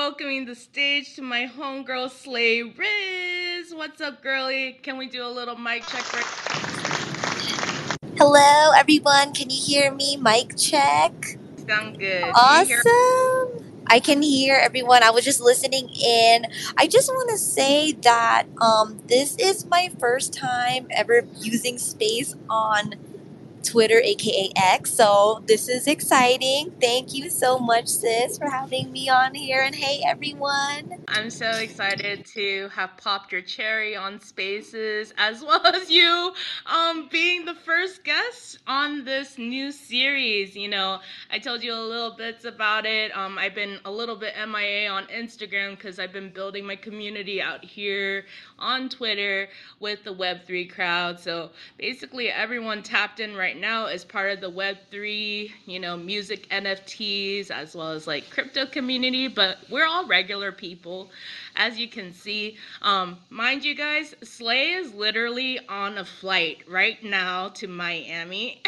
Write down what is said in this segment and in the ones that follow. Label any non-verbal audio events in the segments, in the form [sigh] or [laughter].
welcoming the stage to my homegirl Slay Riz. What's up, girlie? Can we do a little mic check right? Hello, everyone. Can you hear me? Mic check. Sound good. Can you hear- Awesome. I can hear everyone. I was just listening in. I just want to say that um, this is my first time ever using space on Twitter, aka X. So this is exciting. Thank you so much, sis, for having me on here. And hey, everyone. I'm so excited to have popped your cherry on Spaces, as [laughs] well as you um, being the first guest on this new series. You know, I told you a little bits about it. Um, I've been a little bit MIA on Instagram because I've been building my community out here on Twitter with the Web3 crowd. So basically, everyone tapped in right now is part of the Web3, you know, music NFTs as well as like crypto community, but we're all regular people, as you can see. Um, mind you guys, Slay is literally on a flight right now to Miami.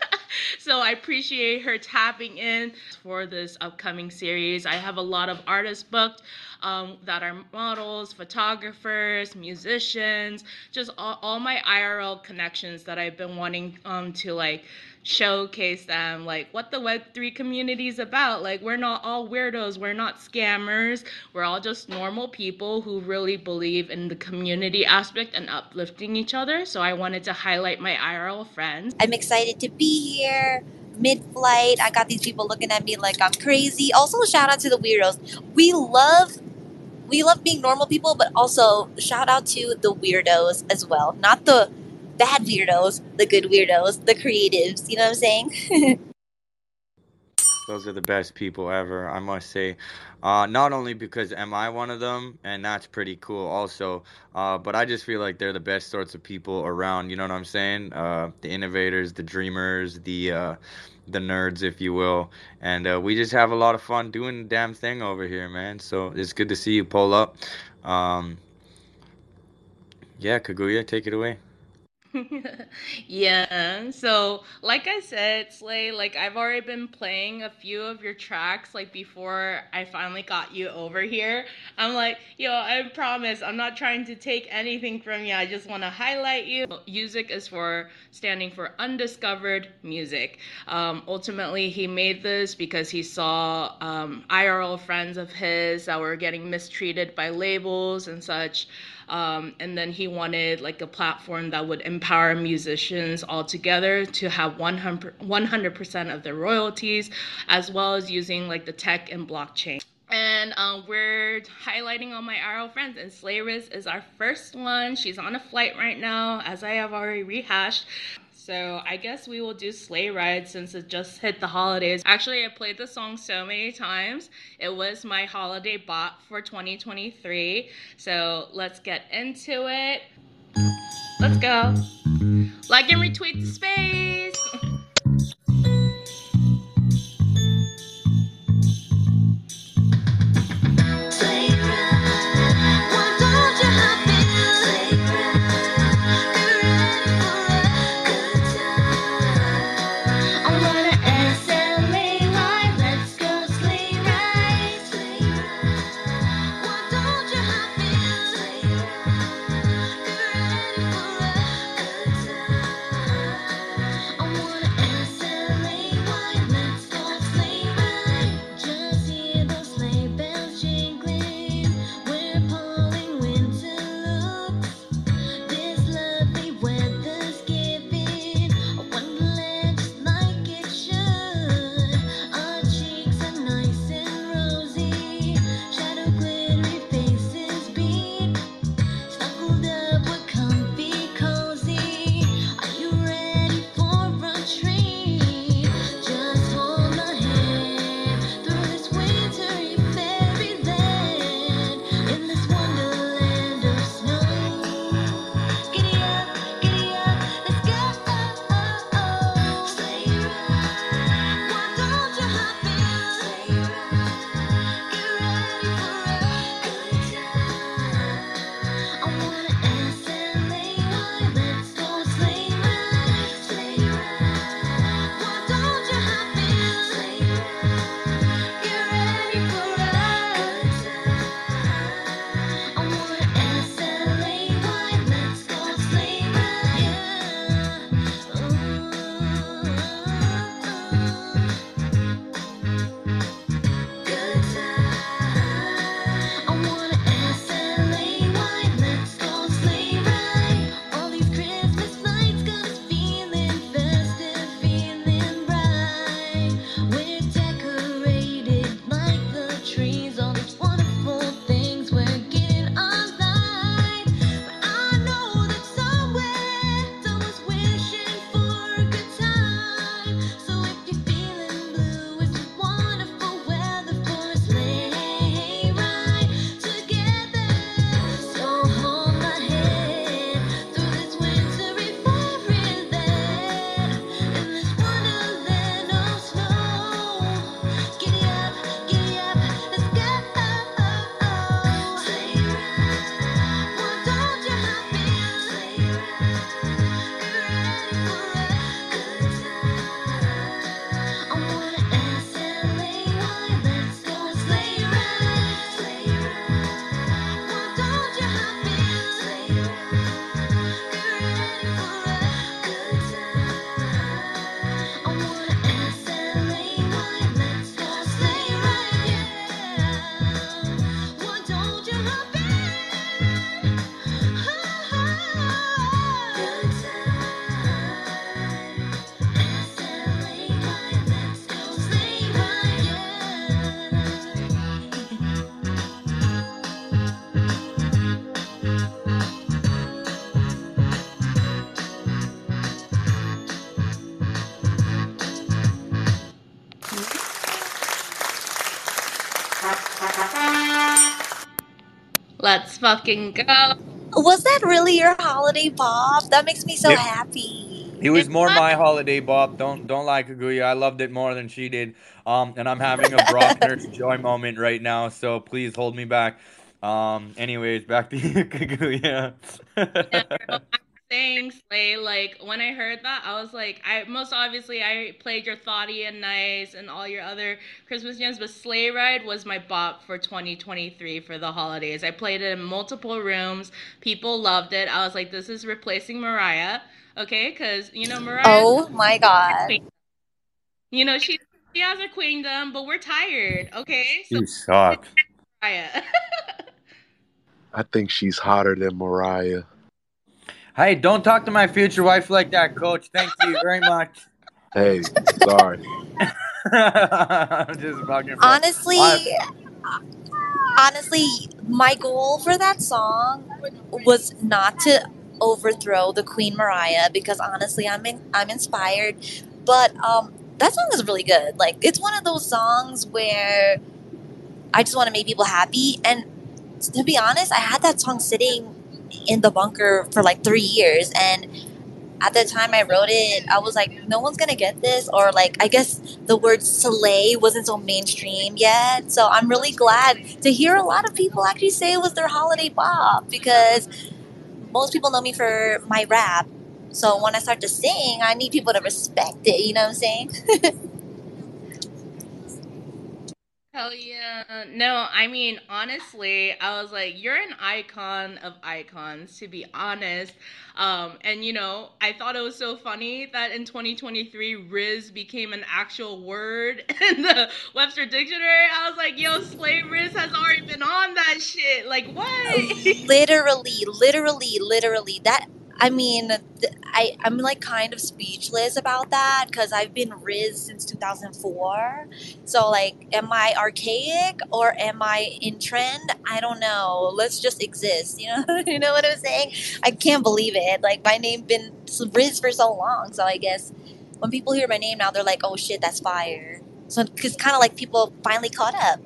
[laughs] so I appreciate her tapping in for this upcoming series. I have a lot of artists booked um, that are models, photographers, musicians, just all, all my IRL connections that I've been wanting um, to like showcase them, like what the Web3 community is about. Like, we're not all weirdos, we're not scammers, we're all just normal people who really believe in the community aspect and uplifting each other. So, I wanted to highlight my IRL friends. I'm excited to be here. Mid flight, I got these people looking at me like I'm crazy. Also, shout out to the weirdos. We love, we love being normal people, but also shout out to the weirdos as well. Not the bad weirdos, the good weirdos, the creatives. You know what I'm saying? [laughs] Those are the best people ever, I must say. Uh, not only because am I one of them, and that's pretty cool also, uh, but I just feel like they're the best sorts of people around. You know what I'm saying? Uh, the innovators, the dreamers, the uh, the nerds, if you will, and uh, we just have a lot of fun doing the damn thing over here, man. So it's good to see you pull up. Um, yeah, Kaguya, take it away. [laughs] yeah. So, like I said, Slay, like I've already been playing a few of your tracks like before I finally got you over here. I'm like, yo, I promise I'm not trying to take anything from you. I just want to highlight you. Music is for standing for undiscovered music. Um, ultimately, he made this because he saw um, IRL friends of his that were getting mistreated by labels and such. Um, and then he wanted like a platform that would empower musicians all together to have 100, 100% of their royalties, as well as using like the tech and blockchain. And um, we're highlighting all my RL friends, and Slay Riz is our first one. She's on a flight right now, as I have already rehashed. So I guess we will do Sleigh Ride since it just hit the holidays. Actually, I played the song so many times. It was my holiday bot for 2023. So let's get into it. Let's go. Like and retweet the space. [laughs] Let's fucking go. Was that really your holiday Bob? That makes me so Yep. happy. It was more my holiday Bob. Don't don't lie, Kaguya. I loved it more than she did. Um, and I'm having a Brockner's [laughs] joy moment right now, so please hold me back. Um, anyways, back to you, [laughs] Kaguya. Yeah, girl, saying Slay, like when I heard that, I was like, I most obviously I played your Thoughty and Nice and all your other Christmas jams, but Sleigh Ride was my bop for 2023 for the holidays. I played it in multiple rooms. People loved it. I was like, this is replacing Mariah, okay? Because you know Mariah, Oh my god. you know she she has her queendom, but we're tired, okay? So you suck. Mariah. [laughs] I think she's hotter than Mariah. Hey, don't talk to my future wife like that, Coach. Thank you very much. Hey, sorry. [laughs] I'm just fucking. Honestly, I- honestly, my goal for that song was not to overthrow the Queen Mariah because honestly, I'm in, I'm inspired, but um, that song is really good. Like it's one of those songs where I just want to make people happy. And to be honest, I had that song sitting in the bunker for like three years, and at the time I wrote it, I was like, no one's gonna get this, or like, I guess the word "slay" wasn't so mainstream yet. So I'm really glad to hear a lot of people actually say it was their holiday bop because most people know me for my rap. So when I start to sing, I need people to respect it. You know what I'm saying? [laughs] Hell yeah. No, I mean, honestly, I was like, you're an icon of icons, to be honest. Um, and, you know, I thought it was so funny that in 2023, Riz became an actual word [laughs] in the Webster Dictionary. I was like, yo, Slay Riz has already been on that shit. Like, what? literally, literally, literally. That I mean, I I'm like kind of speechless about that because I've been Riz since 2004. So like, am I archaic or am I in trend? I don't know. Let's just exist. [laughs] You know, you know what I'm saying? I can't believe it. Like my name been Riz for so long. So I guess when people hear my name now, they're like, oh shit, that's fire. So it's kind of like people finally caught up.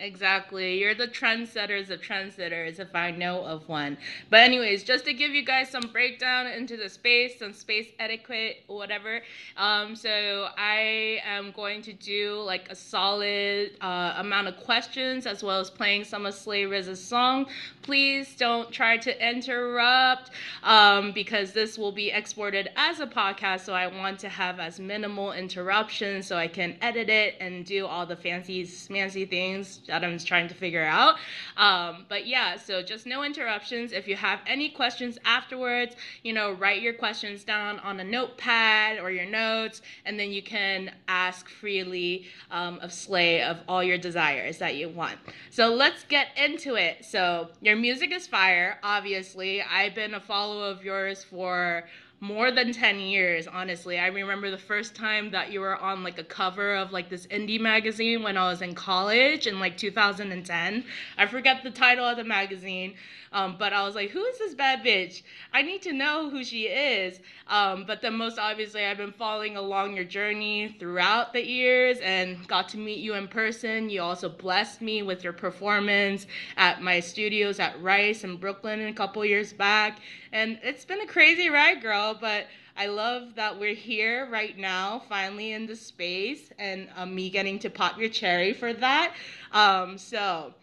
Exactly. You're the trendsetters of trendsetters, if I know of one. But, anyways, just to give you guys some breakdown into the space, some space etiquette, whatever. Um, so, I am going to do like a solid uh, amount of questions as well as playing some of Slay Riz's song. Please don't try to interrupt um, because this will be exported as a podcast. So, I want to have as minimal interruptions so I can edit it and do all the fancy, smancy things I'm trying to figure out. Um, but yeah, so just no interruptions. If you have any questions afterwards, you know, write your questions down on a notepad or your notes, and then you can ask freely um, of Slay of all your desires that you want. So let's get into it. So your music is fire, obviously. I've been a follower of yours for more than 10 years honestly. I remember the first time that you were on like a cover of like this indie magazine when i was in college in like 2010 i forget the title of the magazine um, but i was like who is this bad bitch? I need to know who she is. Um, but then most obviously i've been following along your journey throughout the years and got to meet you in person. You also blessed me with your performance at my studios at rice in brooklyn a couple years back. And it's been a crazy ride girl but I love that we're here right now, finally in the space, and um, me getting to pop your cherry for that. Um, so,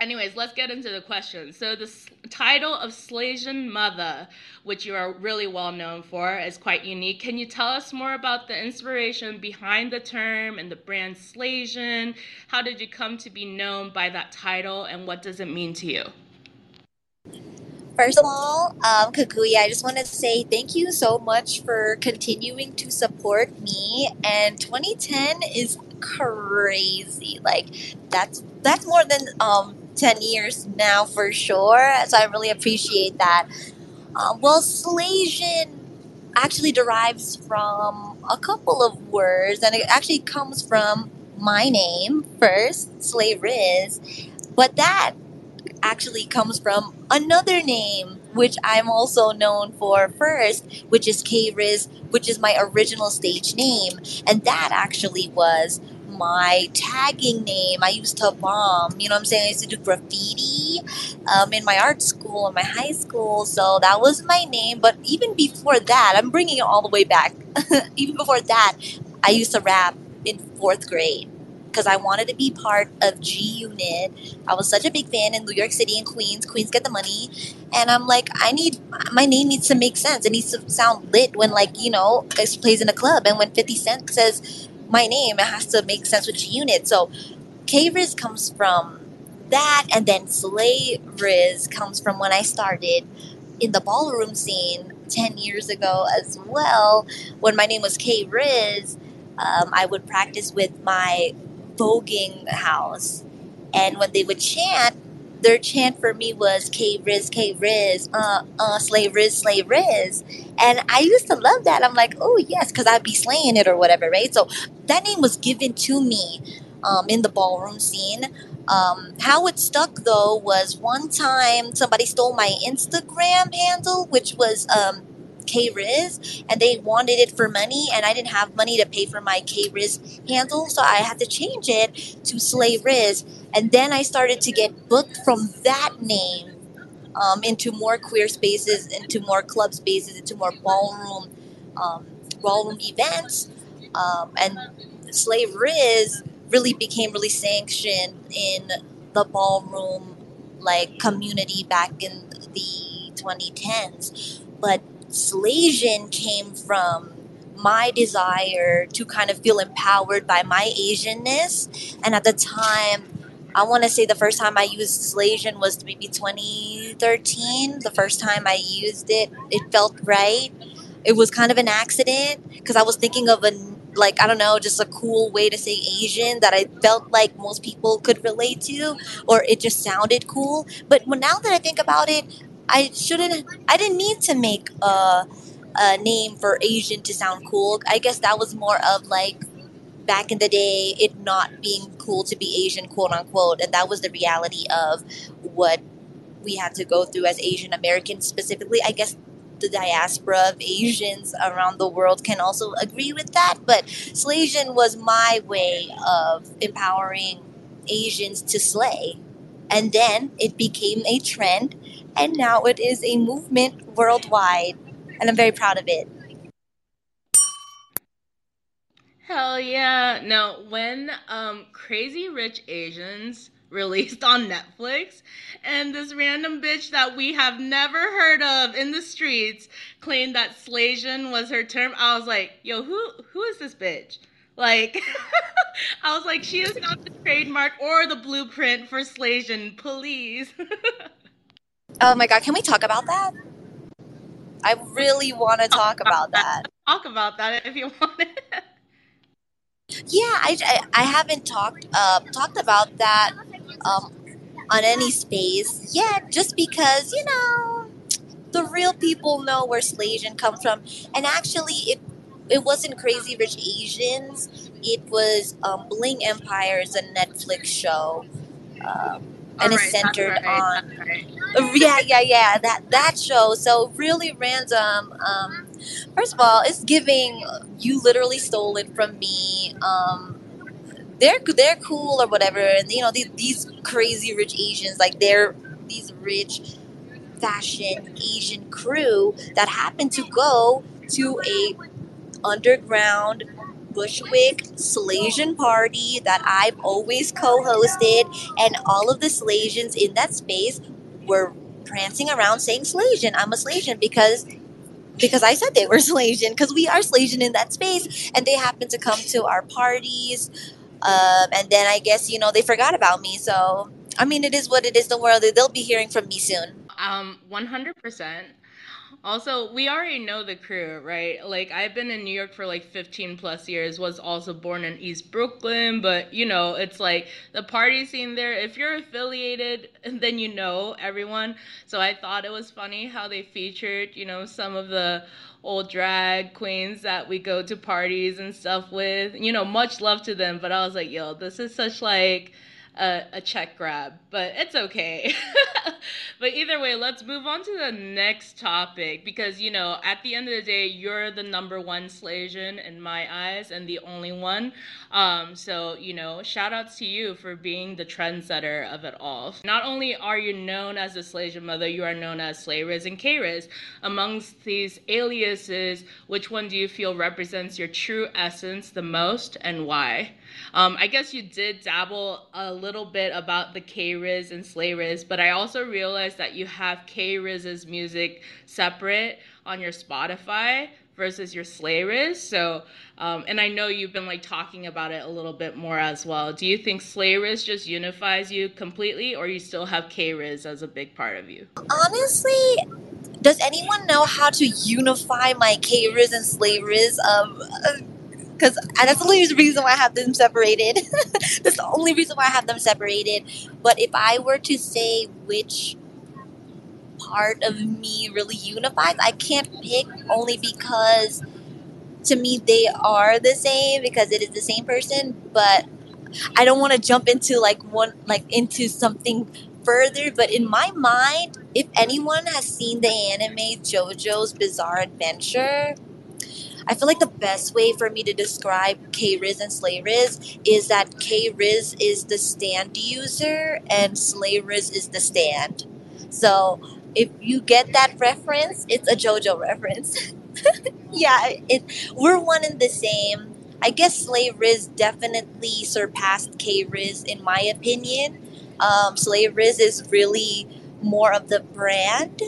anyways, let's get into the questions. So, the title of Slaysian Mother, which you are really well known for, is quite unique. Can you tell us more about the inspiration behind the term and the brand Slaysian? How did you come to be known by that title, and what does it mean to you? First of all, um, Kaguya, I just want to say thank you so much for continuing to support me. And 2010 is crazy. Like that's that's more than um 10 years now for sure. So I really appreciate that. Um, well, Slaysian actually derives from a couple of words, and it actually comes from my name first, Slay Riz. But that actually comes from another name, which I'm also known for first, which is K Riz, which is my original stage name. And that actually was my tagging name. I used to bomb. You know what I'm saying? I used to do graffiti um, in my art school, in my high school. So that was my name. But even before that, I'm bringing it all the way back. [laughs] even before that, I used to rap in fourth grade because I wanted to be part of G Unit. I was such a big fan in New York City and Queens. Queens get the money. And I'm like, I need, my name needs to make sense. It needs to sound lit when, like, you know, it plays in a club. And when 50 Cent says my name, it has to make sense with G Unit. So K Riz comes from that. And then Slay Riz comes from when I started in the ballroom scene 10 years ago as well. When my name was K Riz, um, I would practice with my voguing house. And when they would chant, their chant for me was K Riz, K Riz, uh, uh, slay Riz, slay Riz. And I used to love that. I'm like, oh, yes, because I'd be slaying it or whatever, right? So that name was given to me um, in the ballroom scene. Um, how it stuck though was one time somebody stole my Instagram handle, which was um, K Riz and they wanted it for money and I didn't have money to pay for my K Riz handle so I had to change it to Slay Riz and then I started to get booked from that name um, into more queer spaces into more club spaces into more ballroom um, ballroom events um, and Slay Riz really became really sanctioned in the ballroom like community back in the 2010s but Slaysian came from my desire to kind of feel empowered by my Asianness. And at the time, I want to say the first time I used Slaysian was maybe 2013. The first time I used it, it felt right. It was kind of an accident because I was thinking of a like I don't know, just a cool way to say Asian that I felt like most people could relate to, or it just sounded cool. But now that I think about it, I shouldn't. I didn't need to make a, a name for Asian to sound cool. I guess that was more of like back in the day, it not being cool to be Asian, quote unquote, and that was the reality of what we had to go through as Asian Americans specifically. I guess the diaspora of Asians around the world can also agree with that. But Slaysian was my way of empowering Asians to slay. And then it became a trend and now it is a movement worldwide, and I'm very proud of it. Hell yeah! No, when um, Crazy Rich Asians [laughs] released on Netflix, and this random bitch that we have never heard of in the streets claimed that Slaysian was her term, I was like, yo, who who is this bitch? Like, [laughs] I was like, she is not the trademark or the blueprint for Slaysian, please. Oh my god, can we talk about that? I really want [laughs] to talk about that. Talk about that if you want it. Yeah, I, I, I haven't talked uh, talked about that um, on any space yet, just because you know the real people know where Slaysian comes from, and actually it it wasn't Crazy Rich Asians. It was um, Bling Empire is a Netflix show. Um, and right, it's centered right, on right. [laughs] yeah yeah yeah that that show so really random um first of all it's giving you literally stole it from me um they're they're cool or whatever and you know these, these crazy rich asians like they're these rich fashion asian crew that happen to go to a underground Bushwick Slaysian party that I've always co-hosted, and all of the Slaysians in that space were prancing around saying Slaysian. I'm a Slaysian because because I said they were [laughs] Slaysian because we are Slaysian in that space, and they happen to come to our parties. Um, and then I guess you know they forgot about me. So I mean, it is what it is. Don't worry, they'll be hearing from me soon. Um, one hundred percent. Also, we already know the crew, right? Like I've been in New York for like 15 plus years, was also born in East Brooklyn, but you know, it's like the party scene there, if you're affiliated, [laughs] then you know everyone. So I thought it was funny how they featured, you know, some of the old drag queens that we go to parties and stuff with. You know, much love to them, but I was like, yo, this is such like a, a check grab, but it's okay. [laughs] but either way, let's move on to the next topic because, you know, at the end of the day, you're the number one Slaysian in my eyes and the only one. Um, so, you know, shout outs to you for being the trendsetter of it all. Not only are you known as the Slaysian mother, you are known as Slay Riz and K Amongst these aliases, which one do you feel represents your true essence the most and why? Um, I guess you did dabble a little bit about the K Riz and Slay Riz, but I also realized that you have K Riz's music separate on your Spotify versus your Slay Riz. So, um, and I know you've been like talking about it a little bit more as well. Do you think Slay Riz just unifies you completely, or you still have K Riz as a big part of you? Honestly, does anyone know how to unify my K Riz and Slay Riz? Um, because uh, that's the only reason why I have them separated. [laughs] that's the only reason why I have them separated. But if I were to say which part of me really unifies, I can't pick only because to me they are the same because it is the same person. But I don't want to jump into like one like into something further. But in my mind, if anyone has seen the anime JoJo's Bizarre Adventure I feel like the best way for me to describe K Riz and Slay Riz is that K Riz is the stand user and Slay Riz is the stand. So if you get that reference, it's a JoJo reference. [laughs] yeah, it we're one and the same. I guess Slay Riz definitely surpassed K Riz in my opinion. Um, Slay Riz is really more of the brand,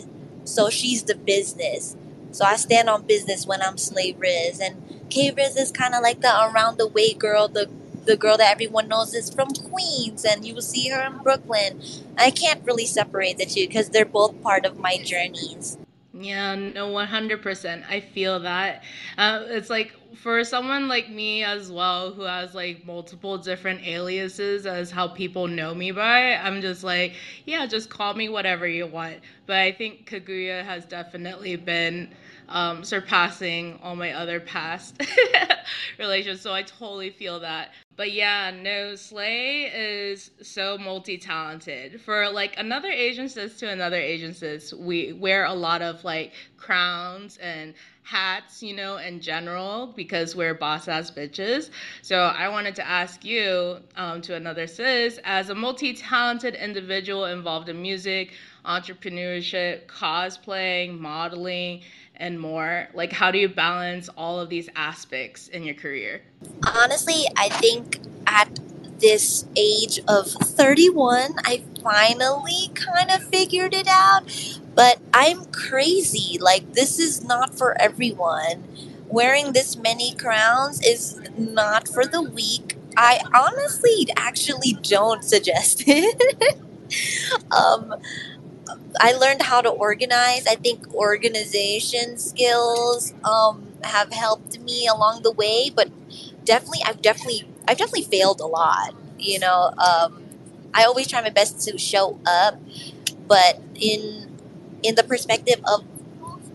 so she's the business. So I stand on business when I'm Slay Riz. And K Riz is kind of like the around the way girl, the the girl that everyone knows is from Queens, and you will see her in Brooklyn. I can't really separate the two because they're both part of my journeys. Yeah, no, 100%. I feel that. Uh, it's like for someone like me as well, who has like multiple different aliases as how people know me by, I'm just like, yeah, just call me whatever you want. But I think Kaguya has definitely been um, surpassing all my other past [laughs] relations. So I totally feel that. But yeah, no, Slay is so multi talented. For like another sis to another sis, we wear a lot of like crowns and hats, you know, in general, because we're boss ass bitches. So I wanted to ask you, um, to another sis, as a multi talented individual involved in music, entrepreneurship, cosplaying, modeling, and more? Like, how do you balance all of these aspects in your career? Honestly, I think at this age of 31, I finally kind of figured it out. But I'm crazy. Like, this is not for everyone. Wearing this many crowns is not for the weak. I honestly actually don't suggest [laughs] it. um, I learned how to organize. I think organization skills um, have helped me along the way, but definitely, I've definitely, I've definitely failed a lot. You know, um, I always try my best to show up, but in in the perspective of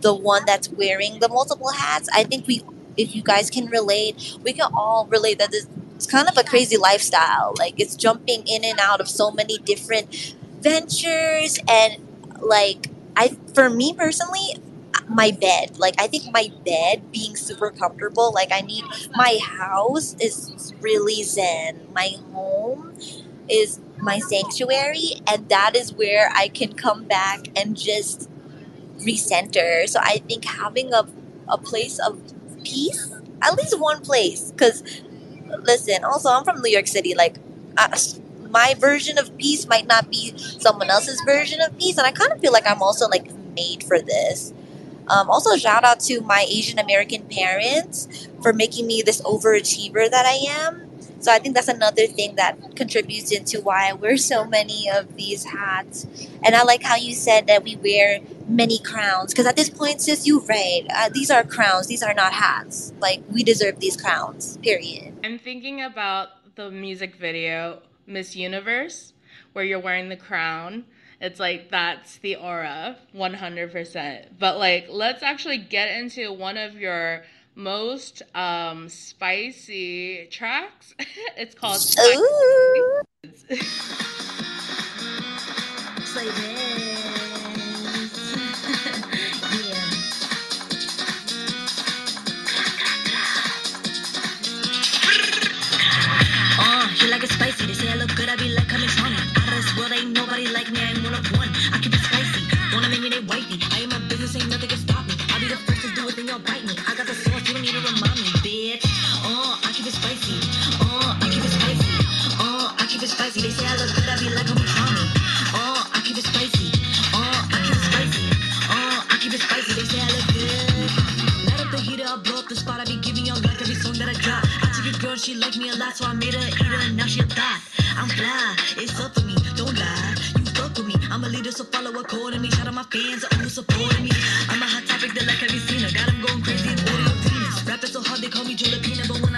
the one that's wearing the multiple hats, I think we, if you guys can relate, we can all relate that this it's kind of a crazy lifestyle. Like it's jumping in and out of so many different ventures and like I for me personally my bed like I think my bed being super comfortable like I need my house is really zen. My home is my sanctuary and that is where I can come back and just recenter. So I think having a, a place of peace at least one place because listen also I'm from New York City like uh, my version of peace might not be someone else's version of peace and i kind of feel like i'm also like made for this. Um, also shout out to my asian american parents for making me this overachiever that i am. So i think that's another thing that contributes into why i wear so many of these hats. And i like how you said that we wear many crowns because at this point sis you right uh, these are crowns these are not hats. Like we deserve these crowns period. I'm thinking about the music video Miss Universe, where you're wearing the crown. It's like that's the aura, 100%. But like, let's actually get into one of your most um spicy tracks. [laughs] it's called Spicy. Like it spicy. They say I look she liked me a lot, so I made her eat her, now she a thought. I'm fly, it's up for me, don't lie. You fuck with me, I'm a leader, so follow according me. Shout out my fans, all who supporting me. I'm a hot topic, they like every scene. Got them going crazy in audio Venus. Rapping so hard, they call me Jalapena, but when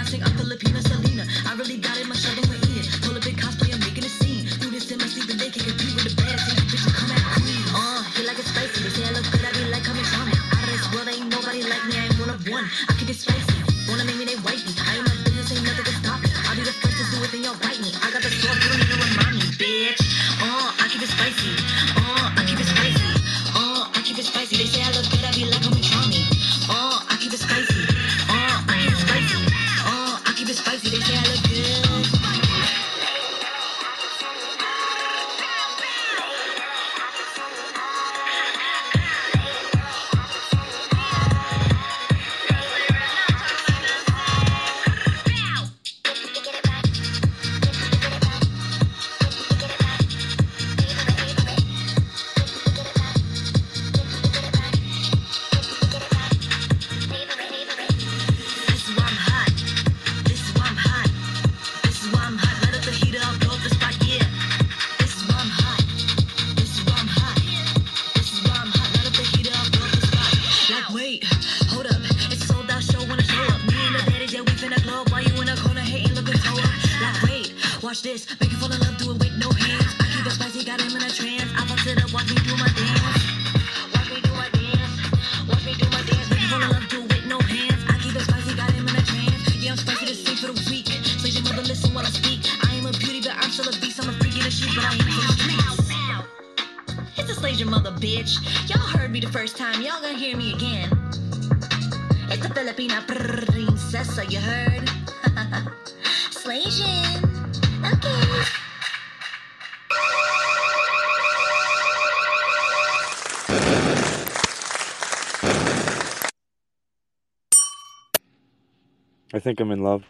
think I'm in love.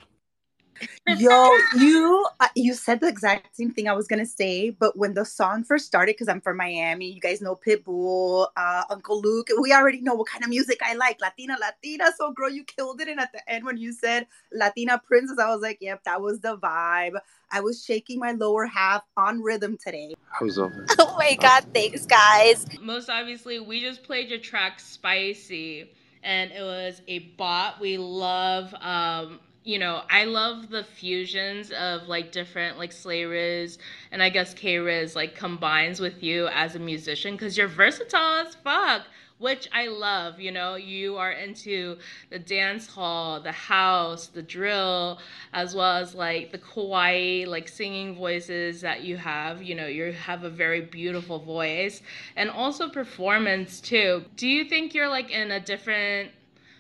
Yo, you uh, you said the exact same thing I was gonna say, but when the song first started, because I'm from Miami, you guys know Pitbull, uh, Uncle Luke. We already know what kind of music I like, Latina, Latina. So, girl, you killed it. And at the end, when you said Latina princess, I was like, yep, that was the vibe. I was shaking my lower half on rhythm today. I was over. [laughs] Oh my god, thanks guys. Most obviously, we just played your track Spicy, and it was a bot. We love, um, you know, I love the fusions of like different like Slay Riz and I guess K Riz like combines with you as a musician because you're versatile as fuck. Which I love, you know, you are into the dance hall, the house, the drill, as well as like the kawaii, like singing voices that you have. You know, you have a very beautiful voice and also performance too. Do you think you're like in a different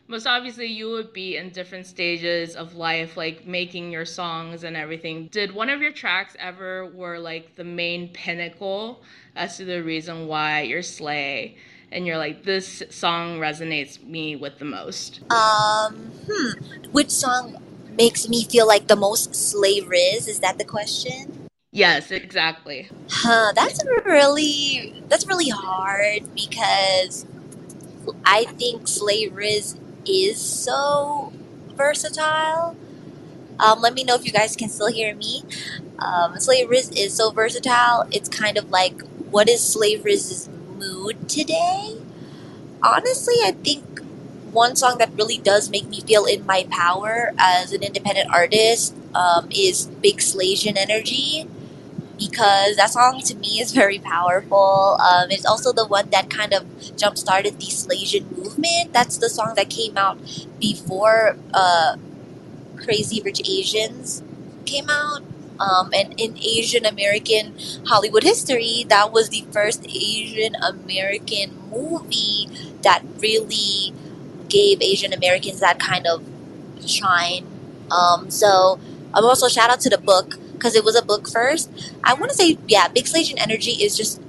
most obviously you would be in different stages of life like making your songs and everything did one of your tracks ever were like the main pinnacle as to the reason why you're slay and you're like this song resonates me with the most Um, hmm, which song makes me feel like the most Slay Riz? Is that the question? yes exactly Huh, that's really that's really hard because I think Slay Riz is so versatile. Um, let me know if you guys can still hear me. Um, Slay Riz is so versatile. It's kind of like what is Slay Riz's mood today? Honestly, I think one song that really does make me feel in my power as an independent artist um, is Big Slaysian Energy because that song to me is very powerful. Um, it's also the one that kind of jump started the Slaysian movement. That's the song that came out before uh, Crazy Rich Asians came out. Um, and in Asian American Hollywood history, that was the first Asian American movie that really gave Asian Americans that kind of shine. Um, so I'm also shout out to the book because it was a book first. I want to say, yeah, Big Slaysian Energy is just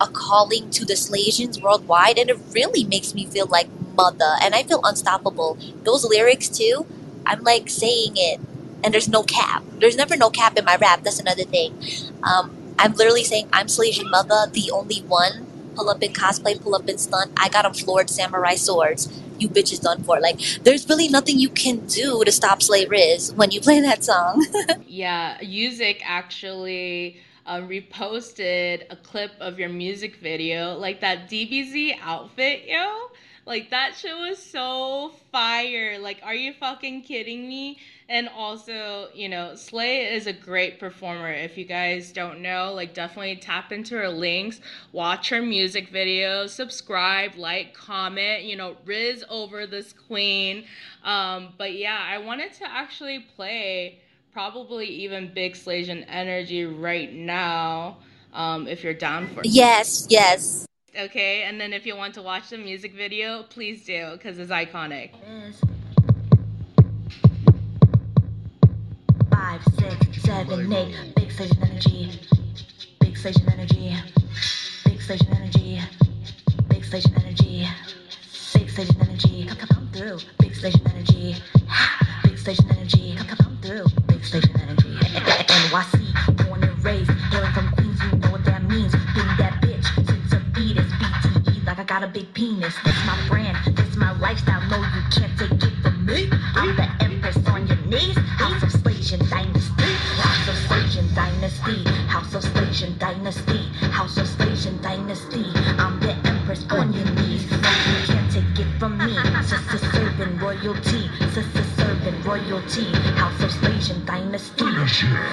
a calling to the Slaysians worldwide, and it really makes me feel like mother, and I feel unstoppable. Those lyrics too, I'm like saying it, and there's no cap. There's never no cap in my rap. That's another thing. Um, I'm literally saying I'm Slaysian mother, the only one. Pull up in cosplay, pull up in stunt. I got 'em floored, samurai swords. You bitches done for. Like, there's really nothing you can do to stop Slay Riz when you play that song. [laughs] Yeah, Music actually uh, reposted a clip of your music video, like that DBZ outfit, yo. Like that shit was so fire. Like, are you fucking kidding me? And also, you know, Slay is a great performer. If you guys don't know, like, definitely tap into her links, watch her music videos, subscribe, like, comment. You know, Riz over this queen. Um, but yeah, I wanted to actually play probably even Big Slaysian Energy right now. Um, if you're down for it. yes, yes. Okay, and then if you want to watch the music video, please do because it's iconic. Five, six, seven, eight. Big station energy. Big station energy. Big station energy. Big station energy. Big station energy. Come, come, come through. Big station energy. Big station energy. Come, come, come through. Big got a big penis. That's my brand. That's my lifestyle. No, you can't take it from me. I'm the empress on your knees. House of Slaysian Dynasty. House of Slaysian Dynasty. House of Slaysian Dynasty. House of Slaysian Dynasty. I'm the empress on your knees. No, you can't take it from me. Sister serving royalty. Sister serving royalty. House of Slaysian Dynasty.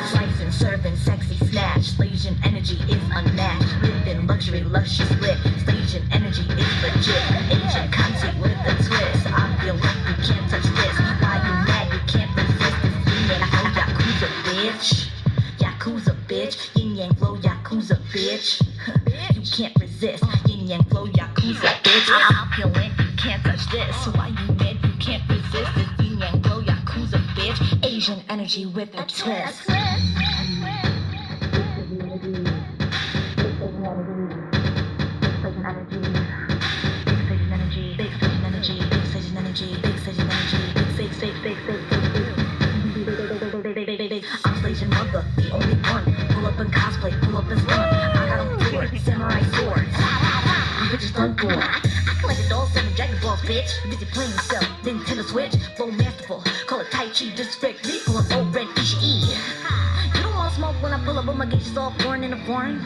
Slicing, serving, sexy snatch. Slaysian energy is unmatched. Living luxury, luscious lit. Slaysian energy is legit. Asian content with a twist. I feel like you can't touch this. Why you mad? You can't resist this. Yin yang flow, yakuza bitch. Yakuza bitch. Yin yang flow, yakuza bitch. [laughs] You can't resist. Yin yang flow, yakuza bitch. I'm feeling you can't touch this. Energy with a twist. I'm mother, the only one. Pull up in cosplay, pull up stunt. I got 'em floored, samurai swords. You bitches done for. I a doll, seven Dragon Balls, bitch. Busy playing yourself, Nintendo Switch, flow masterful. Call it Tai Chi, disrespect me, I pull up, I'ma get you in a foreign.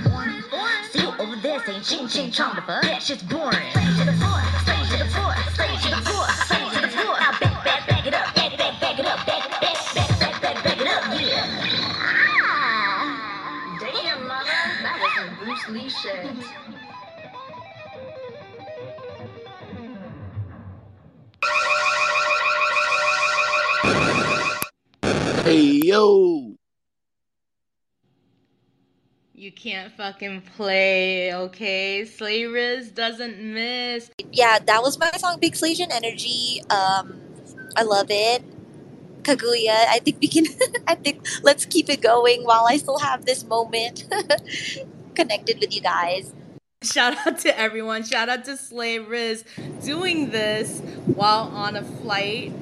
See you over there saying ching ching chong fuck. That shit's boring. Slay to the You can't fucking play, okay? Slayrizz doesn't miss. yeah, that was my song Big Slaysian Energy. Um, I love it. Kaguya, I think we can [laughs] I think let's keep it going while I still have this moment [laughs] connected with you guys. Shout out to everyone. Shout out to Slayrizz doing this while on a flight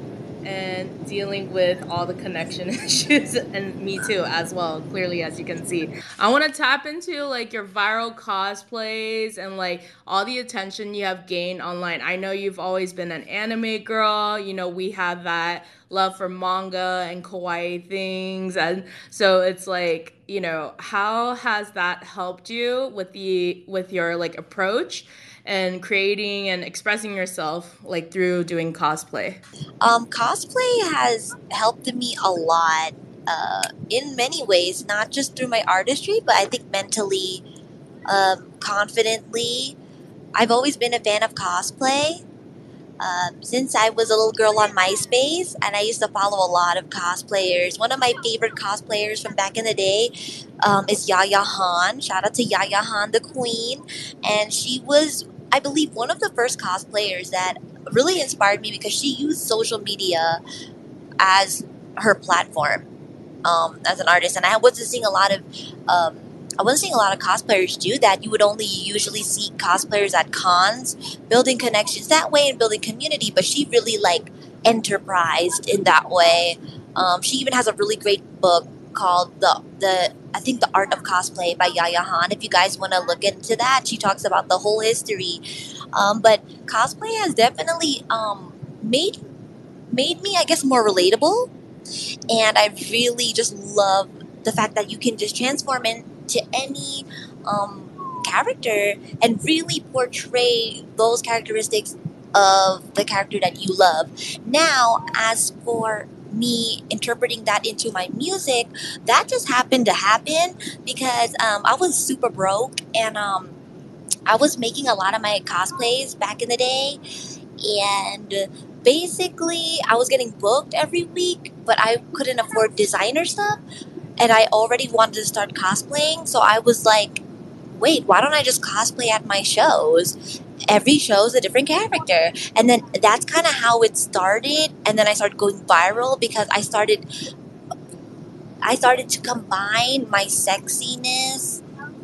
and dealing with all the connection [laughs] issues and me too as well clearly as you can see. I want to tap into like your viral cosplays and like all the attention you have gained online. I know you've always been an anime girl you know we have that love for manga and kawaii things and so it's like you know how has that helped you with the with your like approach and creating and expressing yourself like through doing cosplay Um, cosplay has helped me a lot uh, in many ways, not just through my artistry, but I think mentally, um, confidently. I've always been a fan of cosplay. um, since I was a little girl on MySpace and I used to follow a lot of cosplayers. One of my favorite cosplayers from back in the day um, is Yaya Han. Shout out to Yaya Han, the queen. And she was, I believe, one of the first cosplayers that really inspired me because she used social media as her platform um, as an artist. And I wasn't seeing a lot of. Um, I wasn't seeing a lot of cosplayers do that. You would only usually see cosplayers at cons, building connections that way and building community. But she really like enterprised in that way. Um, she even has a really great book called the the I think the Art of Cosplay by Yaya Han. If you guys want to look into that, she talks about the whole history. Um, but cosplay has definitely um, made made me, I guess, more relatable. And I really just love the fact that you can just transform into any um, character and really portray those characteristics of the character that you love. Now, as for me interpreting that into my music, that just happened to happen because um, I was super broke and um, I was making a lot of my cosplays back in the day. And basically, I was getting booked every week, but I couldn't afford designer stuff. And I already wanted to start cosplaying. So I was like, wait, why don't I just cosplay at my shows? Every show is a different character. And then that's kind of how it started. And then I started going viral because I started I started to combine my sexiness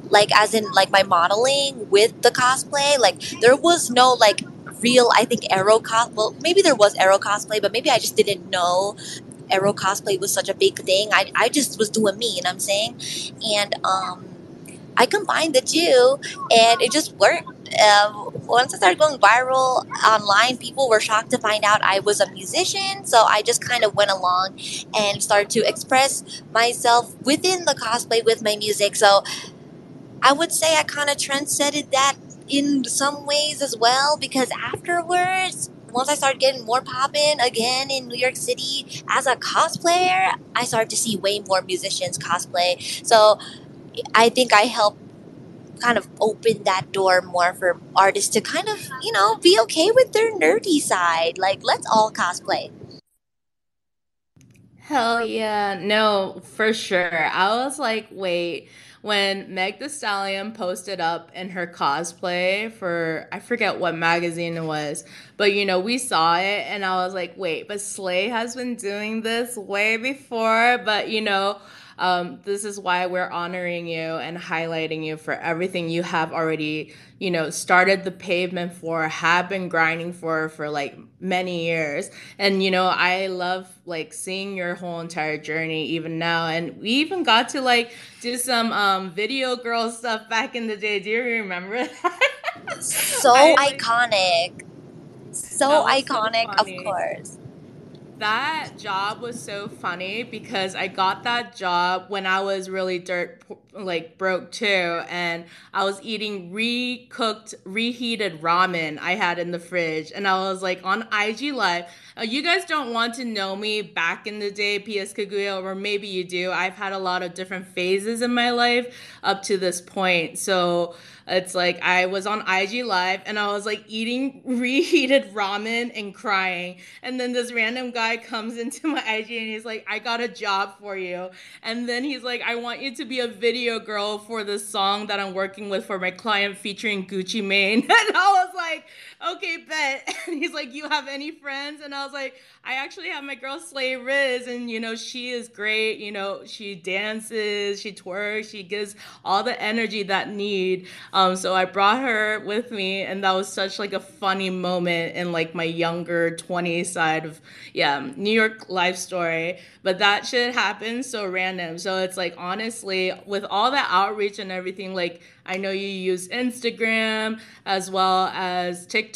like as in like my modeling with the cosplay. Like there was no like real I think ero cos well maybe there was ero cosplay, but maybe I just didn't know ero cosplay was such a big thing. I, I just was doing me, you know what I'm saying? And um I combined the two and it just worked. Um, once I started going viral online, people were shocked to find out I was a musician. So I just kind of went along and started to express myself within the cosplay with my music. So I would say I kind of trendsetted that in some ways as well because afterwards, once I started getting more poppin' again in New York City as a cosplayer, I started to see way more musicians cosplay. So I think I helped kind of open that door more for artists to kind of, you know, be okay with their nerdy side. Like, let's all cosplay. Hell yeah. No, for sure. I was like, wait, when Meg the Stallion posted up in her cosplay for I forget what magazine it was, but you know, we saw it and I was like, wait, but Slay has been doing this way before, but you know, um, this is why we're honoring you and highlighting you for everything you have already, you know, started the pavement for, have been grinding for for like many years. And you know, I love like seeing your whole entire journey even now. And we even got to like do some um, video girl stuff back in the day. Do you remember that? [laughs] So I, like, iconic. So iconic, of course. That job was so funny because I got that job when I was really dirt like broke too and I was eating re-cooked reheated ramen I had in the fridge and I was like on IG live. Uh, you guys don't want to know me back in the day PS Kaguya or maybe you do. I've had a lot of different phases in my life up to this point so it's like I was on IG live and I was like eating [laughs] reheated ramen and crying. And then this random guy comes into my IG and he's like, I got a job for you. And then he's like, I want you to be a video girl for the song that I'm working with for my client featuring Gucci Mane. [laughs] And I was like, okay, bet. [laughs] And he's like, you have any friends? And I was like, I actually have my girl Slayrizz, and you know, she is great. You know, she dances, she twerks, she gives all the energy that need. Um, so I brought her with me, and that was such like a funny moment in like my younger 20 side of yeah, New York life story. But that shit happened so random. So it's like honestly, with all the outreach and everything, like I know you use Instagram as well as TikTok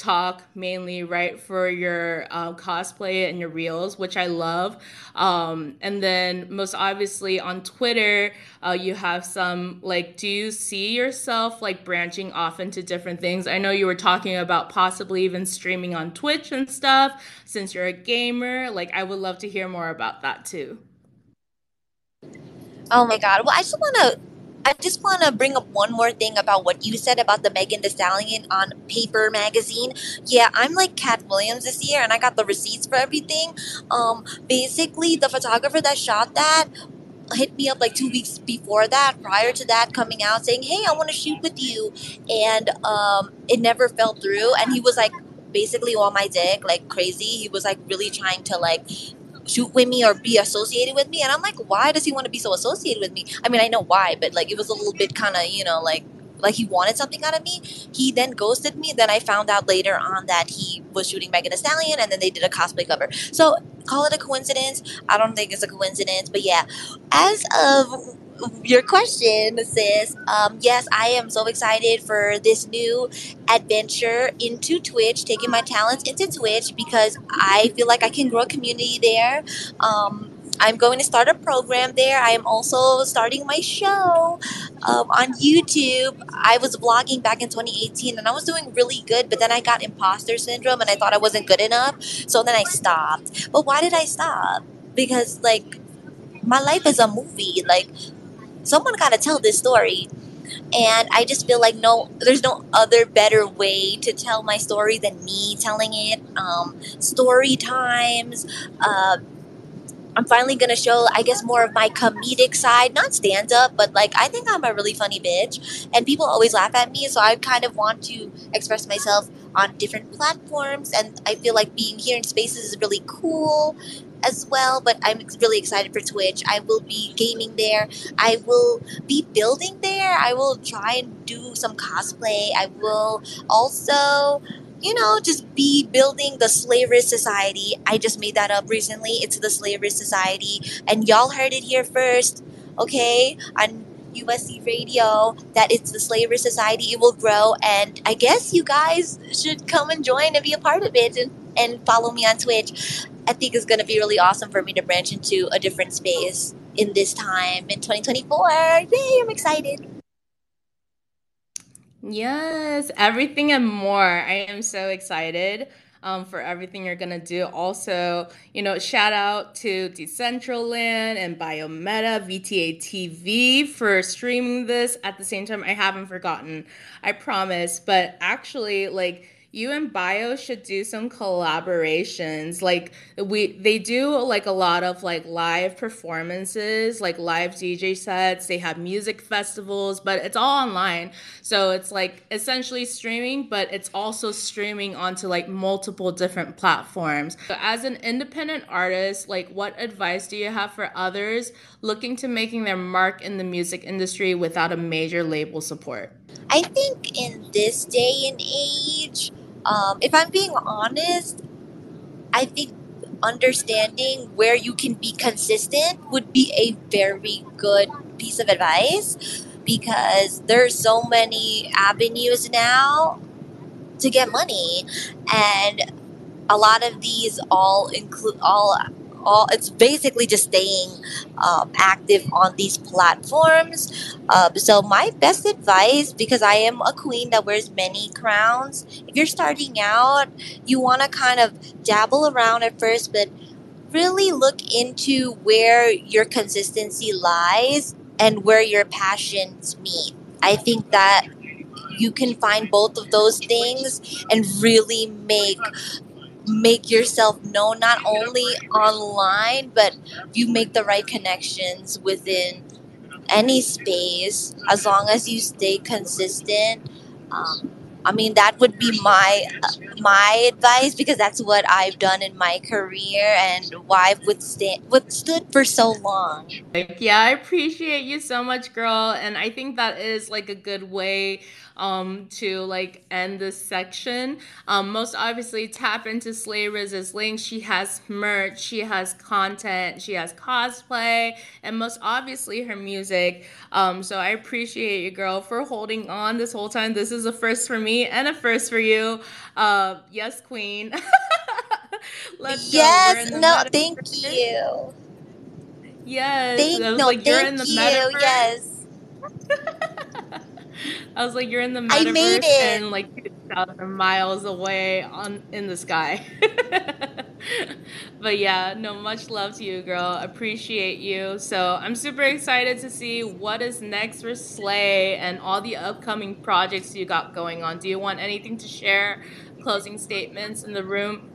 mainly, right, for your uh, cosplay and your reels, which I love. Um, and then most obviously on Twitter, uh, you have some like, do you see yourself like branching off into different things? I know you were talking about possibly even streaming on Twitch and stuff since you're a gamer. Like, I would love to hear more about that too. Oh my god. Well, I just want to I just want to bring up one more thing about what you said about the Megan Thee Stallion on Paper Magazine. Yeah, I'm like Katt Williams this year, and I got the receipts for everything. Um, basically, the photographer that shot that hit me up like two weeks before that, prior to that coming out, saying, "Hey, I want to shoot with you," and um, it never fell through. And he was like, basically on my dick, like crazy. He was like really trying to like shoot with me or be associated with me. And I'm like, why does he want to be so associated with me? I mean, I know why, but like it was a little bit kind of, you know, like like he wanted something out of me. He then ghosted me. Then I found out later on that he was shooting Megan Thee Stallion, and then they did a cosplay cover. So call it a coincidence. I don't think it's a coincidence, but yeah. As of your question, sis, um, yes, I am so excited for this new adventure into Twitch, taking my talents into Twitch because I feel like I can grow a community there. Um, I'm going to start a program there. I am also starting my show um, on YouTube. I was vlogging back in 2018 and I was doing really good, but then I got imposter syndrome and I thought I wasn't good enough. So then I stopped. But why did I stop? Because, like, my life is a movie. Like, someone got to tell this story. And I just feel like no, there's no other better way to tell my story than me telling it. Um, story times, uh, I'm finally gonna show, I guess, more of my comedic side, not stand up, but like I think I'm a really funny bitch, and people always laugh at me, so I kind of want to express myself on different platforms, and I feel like being here in spaces is really cool as well. But I'm really excited for Twitch. I will be gaming there. I will be building there. I will try and do some cosplay. I will also you know, just be building the Slayrizz Society. I just made that up recently. It's the Slayrizz Society. And y'all heard it here first, okay? On USIC Radio, that it's the Slayrizz Society. It will grow. And I guess you guys should come and join and be a part of it and, and follow me on Twitch. I think it's going to be really awesome for me to branch into a different space in this time in 2024. Yay, I'm excited. Yes, everything and more. I am so excited um, for everything you're gonna do. Also, you know, shout out to Decentraland and Biometa, VTA TV for streaming this. At the same time, I haven't forgotten. I promise. But actually, like you and bio should do some collaborations. Like we they do like a lot of like live performances like live dj sets. They have music festivals but it's all online. So it's like essentially streaming but it's also streaming onto like multiple different platforms. So as an independent artist like what advice do you have for others looking to making their mark in the music industry without a major label support? I think in this day and age, um, if I'm being honest, I think understanding where you can be consistent would be a very good piece of advice because there's so many avenues now to get money and a lot of these all include all all it's basically just staying um, active on these platforms. Uh, so my best advice because i am a queen that wears many crowns if you're starting out you want to kind of dabble around at first but really look into where your consistency lies and where your passions meet. I think that you can find both of those things and really make make yourself known not only online but you make the right connections within any space as long as you stay consistent. Um, i mean that would be my my advice because that's what i've done in my career and why i've withstand, withstood for so long. Yeah i appreciate you so much girl and i think that is like a good way um, to like end this section. Um, most obviously, tap into Slayrizz's link. She has merch, she has content, she has cosplay, and most obviously her music. Um, so I appreciate you, girl, for holding on this whole time. This is a first for me and a first for you. Uh, yes, Queen. [laughs] Let's yes, no, thank you. Yes, thank, no, like, thank you. Metaverse. Yes. [laughs] I was like, you're in the metaverse I made it. and like thousand miles away on in the sky. but [laughs] but yeah, no, much love to you, girl. Appreciate you. So I'm super excited to see what is next for Slay and all the upcoming projects you got going on. Do you want anything to share? Closing statements in the room.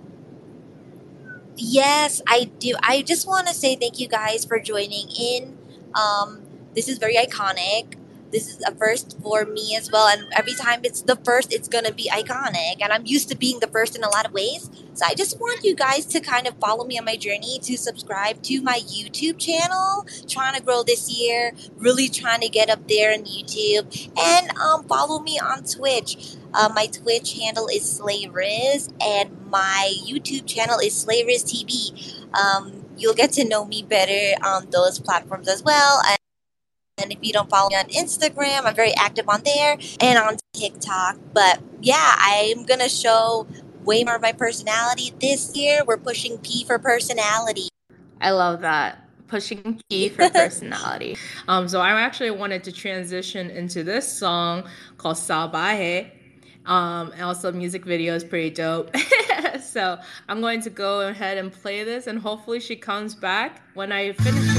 Yes, I do. I just want to say thank you guys for joining in. Um, this is very iconic. This is a first for me as well. And every time it's the first, it's going to be iconic. And I'm used to being the first in a lot of ways. So I just want you guys to kind of follow me on my journey to subscribe to my YouTube channel. Trying to grow this year, really trying to get up there on YouTube. And um, follow me on Twitch. Uh, my Twitch handle is Slayrizz, and my YouTube channel is Slayrizz TV. Um, you'll get to know me better on those platforms as well. And and if you don't follow me on Instagram, I'm very active on there and on TikTok. But yeah, I'm going to show way more of my personality this year. We're pushing P for personality. I love that. Pushing P for [laughs] personality. um, so I actually wanted to transition into this song called Salvaje. Um, and also music video is pretty dope. [laughs] so I'm going to go ahead and play this and hopefully she comes back when I finish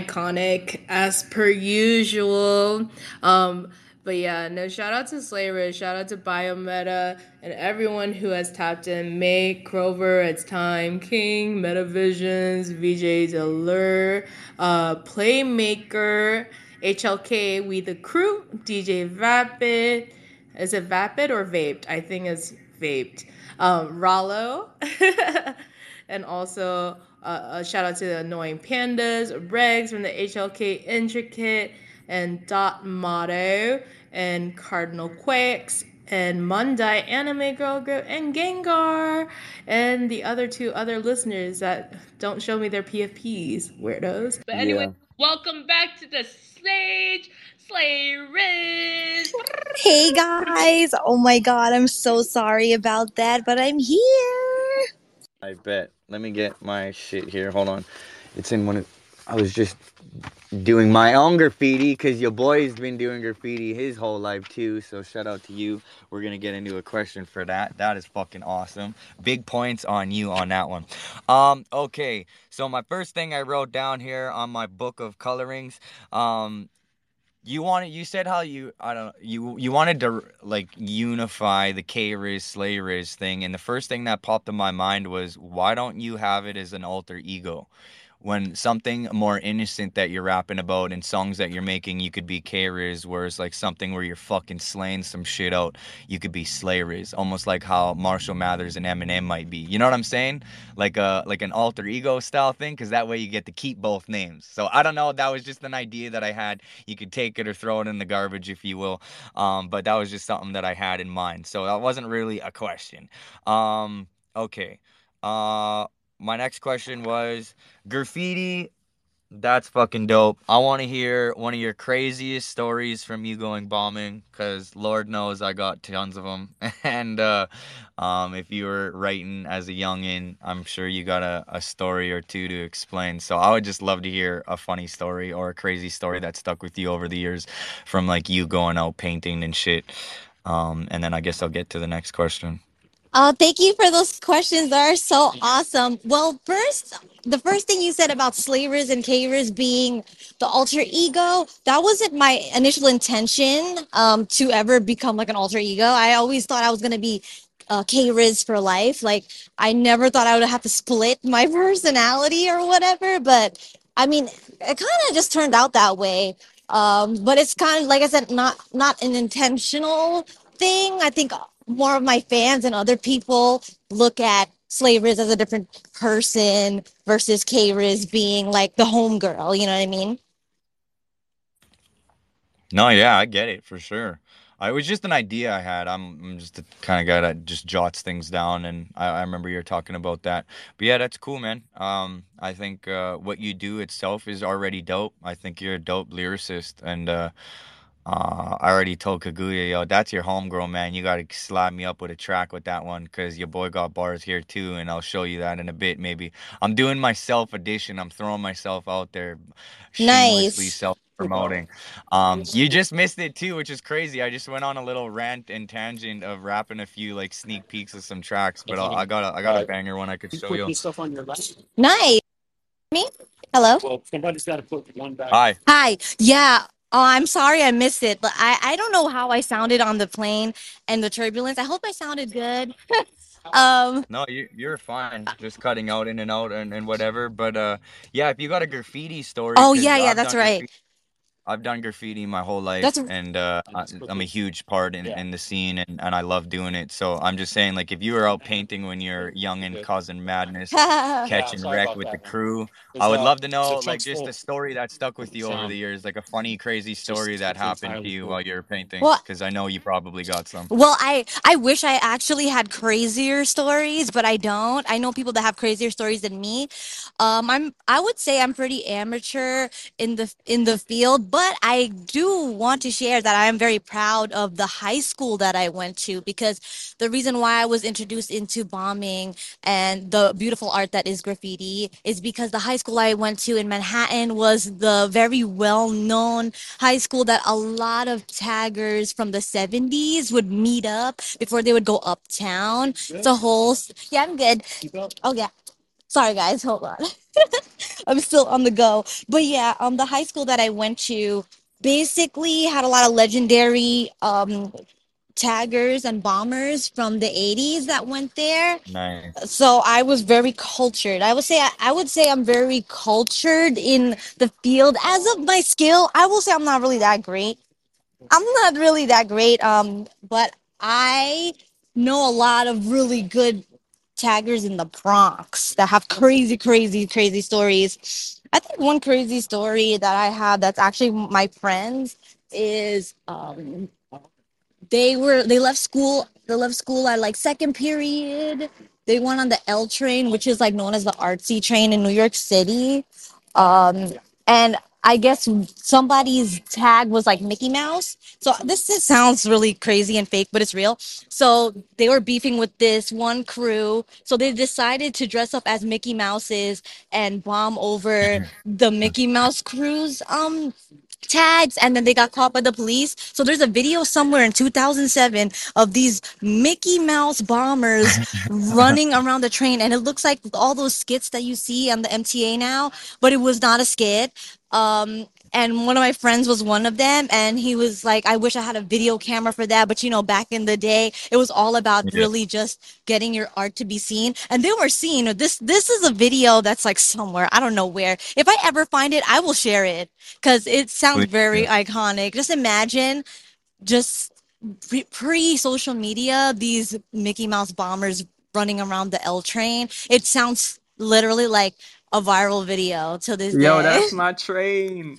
iconic as per usual. Um, but yeah, no shout out to Slayer, shout out to Biometa and everyone who has tapped in. May, Crover, It's Time, King, Metavisions, VJ Delur, uh, Playmaker, HLK, We the Crew, DJ Vapid. Is it Vapid or Vaped? I think it's Vaped. Um, Rollo. [laughs] and also uh, a shout out to the Annoying Pandas, Regs from the HLK Intricate, and Dot Motto, and Cardinal Quakes, and Mundai Anime Girl Group, and Gengar, and the other two other listeners that don't show me their PFPs, weirdos. But anyway, Yeah. welcome back to the stage, Slayrizz. Hey guys! Oh my god, I'm so sorry about that, but I'm here. I bet. Let me get my shit here. Hold on. It's in one of. I was just doing my own graffiti because your boy's been doing graffiti his whole life too. So shout out to you. We're gonna get into a question for that. That is fucking awesome. Big points on you on that one. Um. Okay. So my first thing I wrote down here on my book of colorings. Um. You wanted. You said how you. I don't. You you wanted to like unify the K Riz Slayrizz thing, and the first thing that popped in my mind was why don't you have it as an alter ego? When something more innocent that you're rapping about and songs that you're making, you could be K-Riz, whereas like something where you're fucking slaying some shit out, you could be Slayrizz. Almost like how Marshall Mathers and Eminem might be. You know what I'm saying? Like a like an alter ego style thing, because that way you get to keep both names. So I don't know, that was just an idea that I had. You could take it or throw it in the garbage if you will. Um, but that was just something that I had in mind. So that wasn't really a question. Um, okay. Uh my next question was graffiti that's fucking dope. I want to hear one of your craziest stories from you going bombing because lord knows i got tons of them [laughs] and uh um if you were writing as a youngin i'm sure you got a, a story or two to explain. So i would just love to hear a funny story or a crazy story that stuck with you over the years from like you going out painting and shit. Um and then i guess i'll get to the next question Uh, thank you for those questions. They're so awesome. Well, first, the first thing you said about slavers and K-Riz being the alter ego, that wasn't my initial intention um, to ever become like an alter ego. I always thought I was going to be uh, K-Riz for life. Like, I never thought I would have to split my [laughs] personality or whatever. But I mean, it kind of just turned out that way. Um, but it's kind of, like I said, not not an intentional thing. I think more of my fans and other people look at Slayrizz as a different person versus K Riz being like the homegirl. You know what I mean? No, yeah, I get it for sure. Uh, It was just an idea I had. I'm, I'm just the kind of guy that just jots things down, and I, I remember you're talking about that. But yeah, that's cool, man. Um, I think uh, what you do itself is already dope. I think you're a dope lyricist, and uh, uh, I already told Kaguya, yo, that's your homegrown, man. You gotta slap me up with a track with that one, cause your boy got bars here too, and I'll show you that in a bit, maybe. I'm doing my self edition. I'm throwing myself out there, shamelessly Nice. self promoting. Um, you just missed it too, which is crazy. I just went on a little rant and tangent of rapping a few like sneak peeks of some tracks, but I'll, I got a, I got a banger one I could show you. stuff on your left. Nice. Me? Hello? Well, somebody's got to put one back. Hi. Hi. Yeah. Oh, I'm sorry I missed it. But I, I don't know how I sounded on the plane and the turbulence. I hope I sounded good. [laughs] um No, you you're fine. Just cutting out in and out and, and whatever. But uh yeah, if you got a graffiti story, oh yeah, yeah, that's right. graffiti- I've done graffiti my whole life That's and uh I, That's I'm a huge part in, Yeah. in the scene and, and I love doing it. So I'm just saying like if you were out [laughs] painting when you're young and causing madness, [laughs] catching sorry wreck with the that, man. crew, I would uh, love to know like just full. a story that stuck with you over the years, like a funny, crazy just- story that happened to you full. while you're painting. Well- Because I know you probably got some. Well, I I wish I actually had crazier stories, but I don't. I know people that have crazier stories than me. Um, I'm I would say I'm pretty amateur in the in the field, but I do want to share that I am very proud of the high school that I went to because the reason why I was introduced into bombing and the beautiful art that is graffiti is because the high school I went to in Manhattan was the very well-known high school that a lot of taggers from the 70s would meet up before they would go uptown. It's a whole yeah, I'm good. Oh yeah. Sorry guys, hold on. [laughs] I'm still on the go. But yeah, um the high school that I went to basically had a lot of legendary um taggers and bombers from the 80s that went there Nice. so I was very cultured. I would say I would say I'm very cultured in the field. As of my skill, I will say I'm not really that great. I'm not really that great. Um, but I know a lot of really good taggers in the Bronx that have crazy, crazy, crazy stories. I think one crazy story that I have that's actually my friends is um they were they left school they left school at like second period they went on the l train which is like known as the artsy train in new york city um and i guess somebody's tag was like mickey mouse. So this is, sounds really crazy and fake but it's real. So they were beefing with this one crew. So they decided to dress up as mickey mouses and bomb over [laughs] the mickey mouse crew's um tags and then they got caught by the police. So there's a video somewhere in 2007 of these Mickey Mouse bombers [laughs] running around the train and it looks like all those skits that you see on the MTA now, but it was not a skit. Um and one of my friends was one of them and he was like i wish i had a video camera for that but you know back in the day it was all about Yeah. really just getting your art to be seen and they were seen this this is a video that's like somewhere i don't know where if i ever find it i will share it because it sounds very yeah. iconic just imagine just pre social media these mickey mouse bombers running around the l train it sounds literally like a viral video to this Yo, day that's [laughs] my train.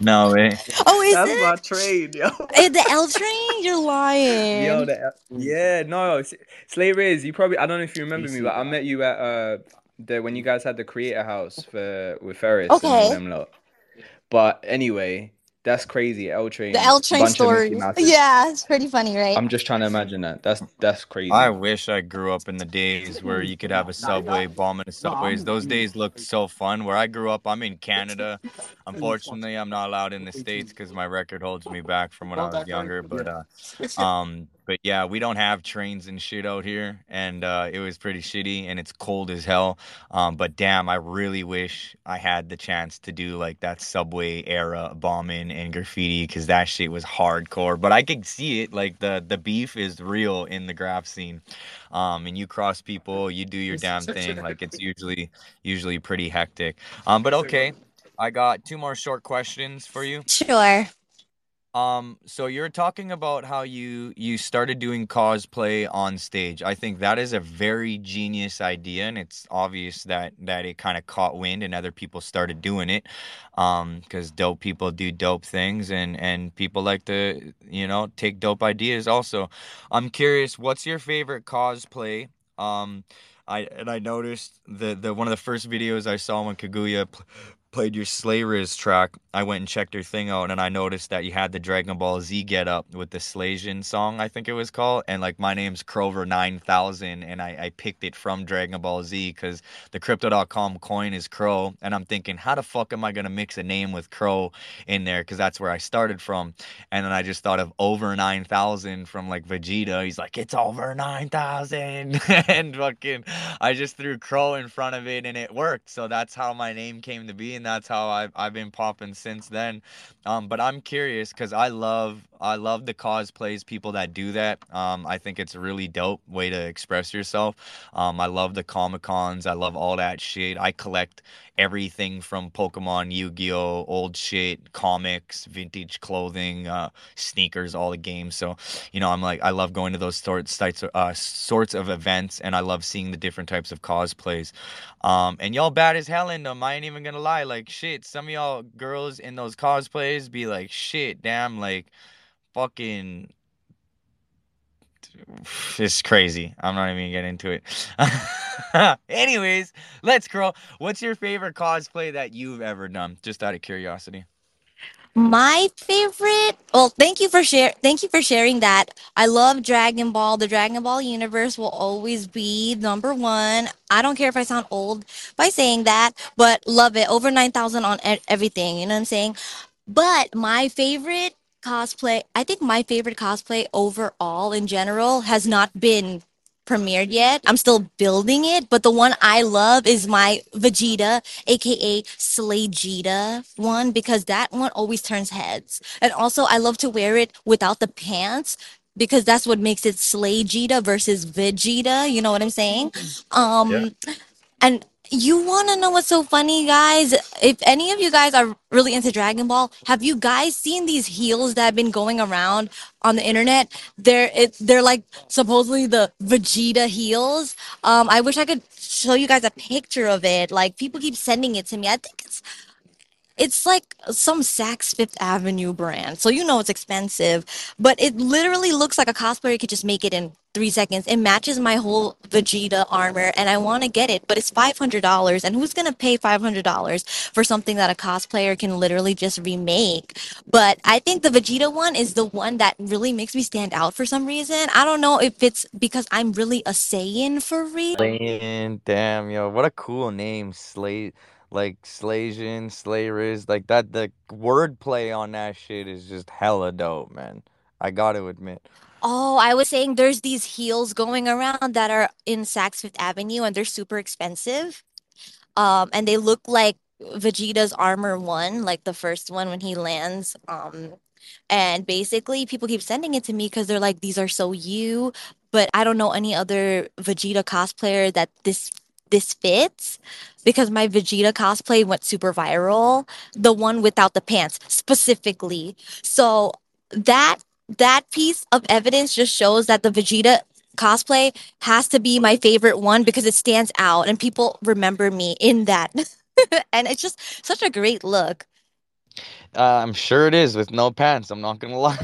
No way. oh is That's it my train, yo. Eh, the L train? You're lying. Yo, the, L- yeah, no, S- Slayrizz, you probably I don't know if you remember me, but I met you at uh the when you guys had the creator house for with Ferris and Okay. them lot. But anyway, that's crazy. L train, The L train bunch of Mickey story. Yeah, it's pretty funny, right? I'm just trying to imagine that. That's that's crazy. I wish I grew up in the days where you could have a subway, bombing the subways. Those days looked so fun. Where I grew up, I'm in Canada. Unfortunately, I'm not allowed in the states because my record holds me back from when I was younger. But uh, um, but yeah, we don't have trains and shit out here, and uh, it was pretty shitty, and it's cold as hell. Um, but damn, I really wish I had the chance to do like that subway era bombing and graffiti because that shit was hardcore. But I could see it, like the the beef is real in the graph scene. Um, and you cross people, you do your damn thing. Like it's [laughs] usually usually pretty hectic. Um, but okay, I got two more short questions for you. Sure. Um, so you're talking about how you you started doing cosplay on stage. I think that is a very genius idea, and it's obvious that that it kind of caught wind and other people started doing it. Um, because dope people do dope things, and and people like to you know take dope ideas. Also, I'm curious, what's your favorite cosplay? Um, I and I noticed the the one of the first videos I saw when Kaguya pl- played your Slayrizz track, I went and checked her thing out, and I noticed that you had the Dragon Ball Z get up with the Slaysian song, I think it was called, and like my name's Crover nine thousand, and I, I picked it from Dragon Ball Z because the Crypto.com coin is CRO, and I'm thinking, how the fuck am I gonna mix a name with CRO in there? Because that's where I started from, and then I just thought of over nine thousand from like Vegeta. He's like, it's over nine thousand, [laughs] and fucking, I just threw CRO in front of it, and it worked. So that's how my name came to be, and that's how I've I've been popping since then. Um, but I'm curious because I love I love the cosplays, people that do that. Um, I think it's a really dope way to express yourself. Um, I love the Comic Cons. I love all that shit. I collect everything from Pokemon, Yu-Gi-Oh, old shit, comics, vintage clothing, uh, sneakers, all the games. So, you know, I'm like I love going to those sorts uh, sorts of events, and I love seeing the different types of cosplays. Um, and y'all bad as hell in them. I ain't even gonna lie. Like shit, some of y'all girls in those cosplays be like, shit, damn, like fucking. It's crazy. I'm not even gonna get into it. [laughs] Anyways, let's grow. What's your favorite cosplay that you've ever done? Just out of curiosity. My favorite. Well, thank you for share. Thank you for sharing that. I love Dragon Ball. The Dragon Ball universe will always be number one. I don't care if I sound old by saying that, but love it. Over nine thousand on everything. You know what I'm saying? But my favorite cosplay, I think my favorite cosplay overall in general has not been premiered yet. I'm still building it, but the one I love is my Vegeta, aka Slay Slayjita one, because that one always turns heads. And also, I love to wear it without the pants because that's what makes it Slay Slayjita versus Vegeta. You know what I'm saying? Um, and You want to know what's so funny, guys? If any of you guys are really into Dragon Ball, have you guys seen these heels that have been going around on the internet? They're it, they're like supposedly the Vegeta heels. Um, I wish I could show you guys a picture of it. Like people keep sending it to me. I think it's it's like some Saks Fifth Avenue brand, so you know it's expensive, but it literally looks like a cosplayer could just make it in three seconds. It matches my whole Vegeta armor, and I want to get it, but it's $500, and who's gonna pay $500 for something that a cosplayer can literally just remake? But I think the Vegeta one is the one that really makes me stand out for some reason. I don't know if it's because I'm really a Saiyan for real. Slaying, damn, yo, what a cool name, Slay, like Slaysian, Slayrizz, like that. The wordplay on that shit is just hella dope, man. I gotta admit. Oh, I was saying there's these heels going around that are in Saks Fifth Avenue and they're super expensive. Um, and they look like Vegeta's Armor One, like the first one when he lands. Um, and basically people keep sending it to me because they're like, these are so you, but I don't know any other Vegeta cosplayer that this this fits because my Vegeta cosplay went super viral, the one without the pants specifically. So that that piece of evidence just shows that the Vegeta cosplay has to be my favorite one because it stands out and people remember me in that. [laughs] and it's just such a great look. Uh, I'm sure it is with no pants. I'm not gonna [laughs] lie.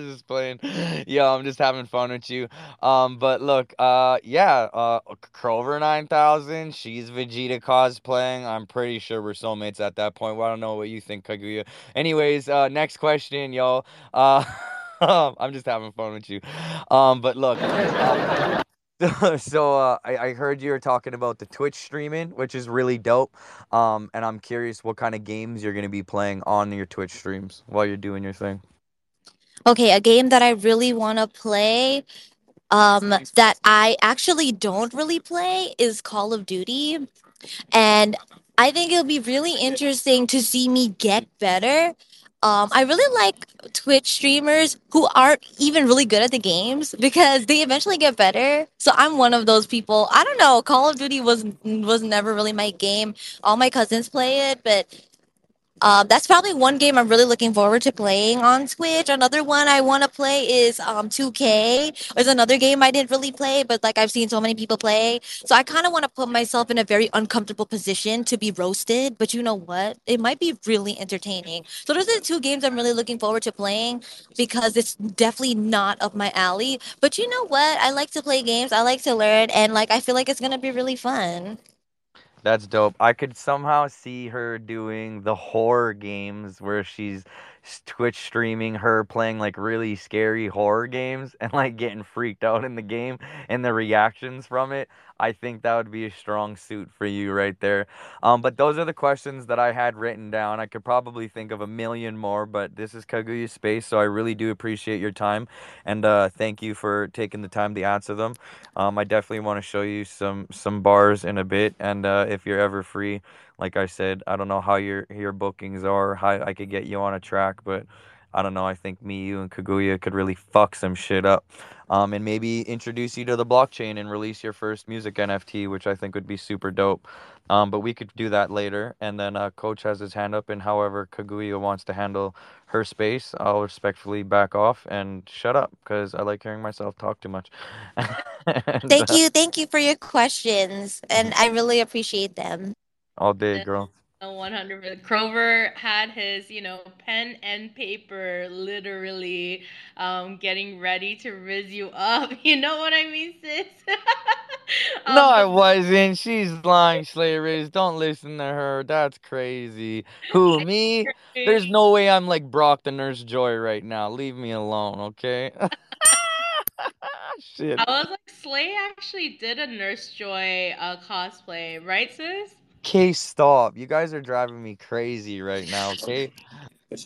just playing. Yo, I'm just having fun with you. Um, but look, uh, yeah, uh, Crover 9000. She's Vegeta cosplaying. I'm pretty sure we're soulmates at that point. Well, I don't know what you think, Kaguya. Anyways, uh, next question, y'all. Uh, [laughs] I'm just having fun with you. Um, but look. Um, [laughs] so uh, I, I heard you were talking about the Twitch streaming, which is really dope. Um, and I'm curious what kind of games you're gonna be playing on your Twitch streams while you're doing your thing. Okay, a game that I really want to play, um, that I actually don't really play is Call of Duty. And I think it'll be really interesting to see me get better. Um, I really like Twitch streamers who aren't even really good at the games because they eventually get better. So I'm one of those people. I don't know. Call of Duty was was never really my game. All my cousins play it, but um, that's probably one game I'm really looking forward to playing on Twitch. Another one I want to play is um 2K. There's another game I didn't really play, but like I've seen so many people play. So I kind of want to put myself in a very uncomfortable position to be roasted. But you know what? It might be really entertaining. So those are the two games I'm really looking forward to playing because it's definitely not up my alley. But you know what? I like to play games. I like to learn, and like I feel like it's gonna be really fun. That's dope. I could somehow see her doing the horror games where she's Twitch streaming her playing like really scary horror games [laughs] and like getting freaked out in the game and the reactions from it. I think that would be a strong suit for you right there. Um, but those are the questions that I had written down. I could probably think of a million more, but this is Kaguya Space, so I really do appreciate your time and uh, thank you for taking the time to answer them. Um, I definitely want to show you some some bars in a bit, and uh, if you're ever free, like I said, I don't know how your your bookings are, how I could get you on a track, but I don't know. I think me, you, and Kaguya could really fuck some shit up, um, and maybe introduce you to the blockchain and release your first music NFT, which I think would be super dope. Um, but we could do that later. And then uh, Coach has his hand up, and however Kaguya wants to handle her space, I'll respectfully back off and shut up because I like hearing myself talk too much. [laughs] and, Thank uh, you, thank you for your questions, and I really appreciate them. All day, girl. A 100 Crover had his, you know, pen and paper literally um, getting ready to riz you up. [laughs] You know what I mean, sis? [laughs] No, um, I wasn't. She's lying, [laughs] Slayers. Don't listen to her. That's crazy. Who, me? There's no way I'm like Brock the Nurse Joy right now. Leave me alone, okay? Shit. I was like, Slay actually did a Nurse Joy uh, cosplay, right, sis? Okay, stop. You guys are driving me crazy right now, okay?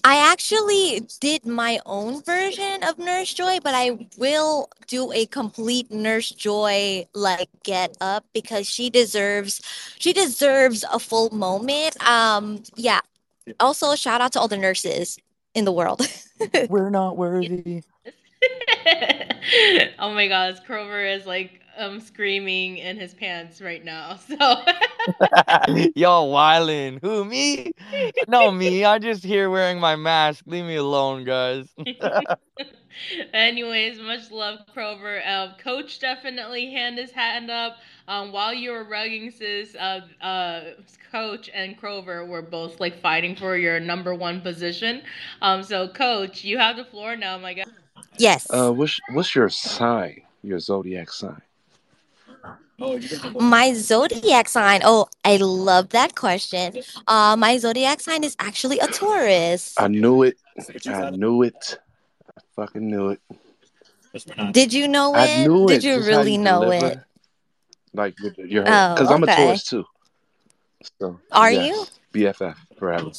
I actually did my own version of Nurse Joy, but I will do a complete Nurse Joy like get up because she deserves she deserves a full moment. Um yeah. Also shout out to all the nurses in the world. [laughs] We're not worthy. [laughs] oh my god, Crover is like um screaming in his pants right now. [laughs] So [laughs] Yo, wildin'. Who, me? No, me. I'm just here wearing my mask. Leave me alone, guys. [laughs] Anyways, much love, Crover. Uh, Coach definitely hand his hand up. Um, while you were rugging, sis, uh, uh, Coach and Crover were both like fighting for your number one position. Um, so, Coach, you have the floor now, my God. Yes. Uh, what's what's your sign? Your zodiac sign? My zodiac sign. Oh, I love that question. Uh, my zodiac sign is actually a Taurus. I knew it. I knew it. I fucking knew it. Did you know it? I knew it. Did you Just how really know deliver, it? Like with your Oh, because I'm a. Taurus too. So Are yes, BFF forever.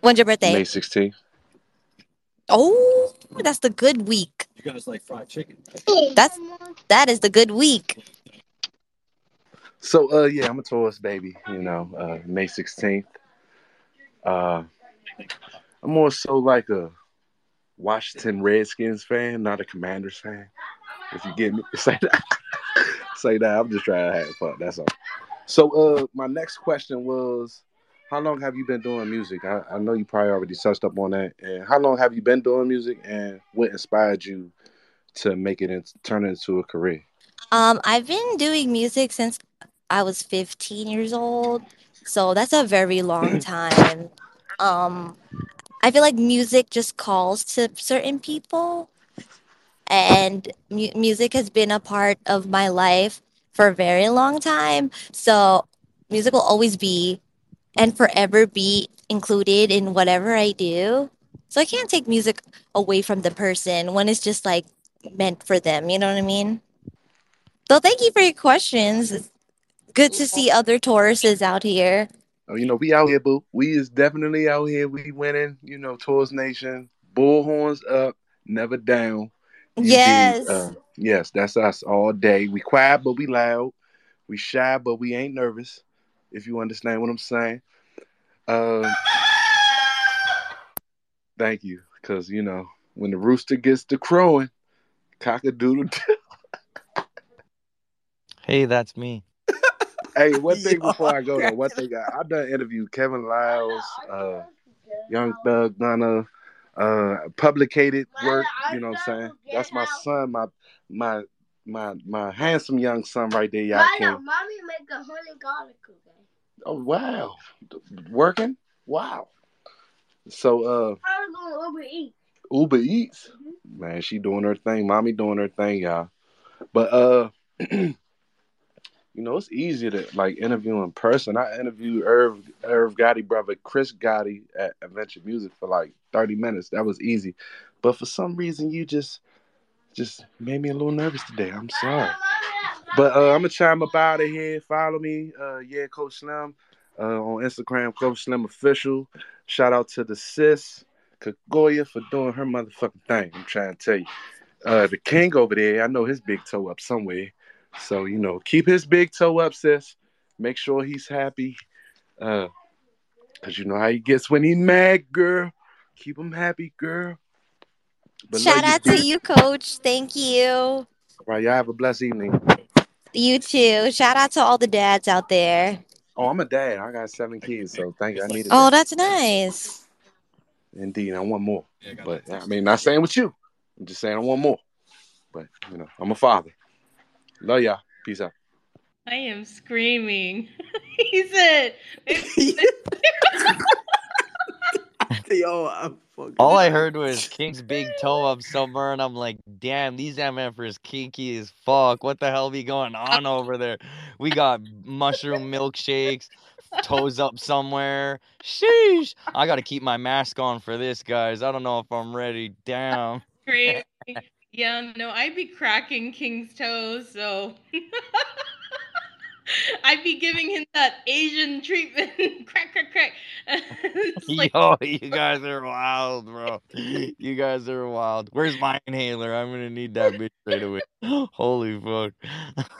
When's your birthday? May 16th. Oh, that's the good week. You guys like fried chicken? That's that is the good week. So uh yeah, I'm a Taurus baby, you know, uh May 16th. Uh I'm more so like a Washington Redskins fan, not a Commanders fan. If you get me, say that. [laughs] say that. I'm just trying to have fun. That's all. So uh my next question was how long have you been doing music? I, I know you probably already touched up on that. And how long have you been doing music and what inspired you to make it and turn it into a career? Um, I've been doing music since I was 15 years old, so that's a very long [clears throat] time. Um, I feel like music just calls to certain people, and mu music has been a part of my life for a very long time. So music will always be and forever be included in whatever I do. So I can't take music away from the person when it's just like meant for them. You know what I mean? So thank you for your questions. It's good to see other Tauruses out here. Oh, you know, we out here, boo. We is definitely out here. We winning, you know, Taurus Nation. Bullhorns up, never down. Indeed. Yes. Uh, yes, that's us all day. We quiet, but we loud. We shy, but we ain't nervous. If you understand what I'm saying. Um, thank you, because you know when the rooster gets to crowing, cock a doodle. [laughs] Hey, that's me. Hey, [laughs] one thing before I go though, one thing I, I done interviewed Kevin Liles, uh, Young Thug Gunna, uh, publicated work. You know what I'm saying? That's my son, my my my my handsome young son right there, y'all can. Mommy make a honey garlic cookie. Oh wow, working? Wow. So uh, I was going Uber Eats. Uber Eats, man, she doing her thing. Mommy doing her thing, y'all. But uh, [clears throat] you know, it's easy to like interview in person. I interviewed Irv Irv Gotti brother Chris Gotti at Adventure Music for like thirty minutes. That was easy. But for some reason, you just just made me a little nervous today. I'm sorry. But uh, I'm gonna chime up out of here. Follow me, uh, yeah, Coach Slim, uh, on Instagram, Coach Slim official. Shout out to the sis Kaguya for doing her motherfucking thing. I'm trying to tell you, uh, the king over there. I know his big toe up somewhere. So you know, keep his big toe up, sis. Make sure he's happy, uh, cause you know how he gets when he mad, girl. Keep him happy, girl. But Shout you, out to you, Coach. Thank you. All right, y'all have a blessed evening. You too. Shout out to all the dads out there. Oh, I'm a dad. I got seven kids, so thank you. I needed Oh, that. that's nice. Indeed, I want more. But I mean, not saying with you. I'm just saying I want more. But you know, I'm a father. Love y'all. Peace out. I am screaming. [laughs] he said, [laughs] [laughs] Yo, I'm fucking. All I heard was King's big toe up somewhere, and I'm like, damn, these MFers kinky as fuck. What the hell be going on over there? We got mushroom milkshakes, toes up somewhere. Sheesh. I gotta keep my mask on for this, guys. I don't know if I'm ready. Damn. Great. Yeah, no, I'd be cracking King's toes, so [laughs] I'd be giving him that Asian treatment. [laughs] crack, crack, crack. [laughs] Like, Yo, you guys are wild, bro. You guys are wild. Where's my inhaler? I'm gonna need that bitch straight away. [gasps] Holy fuck.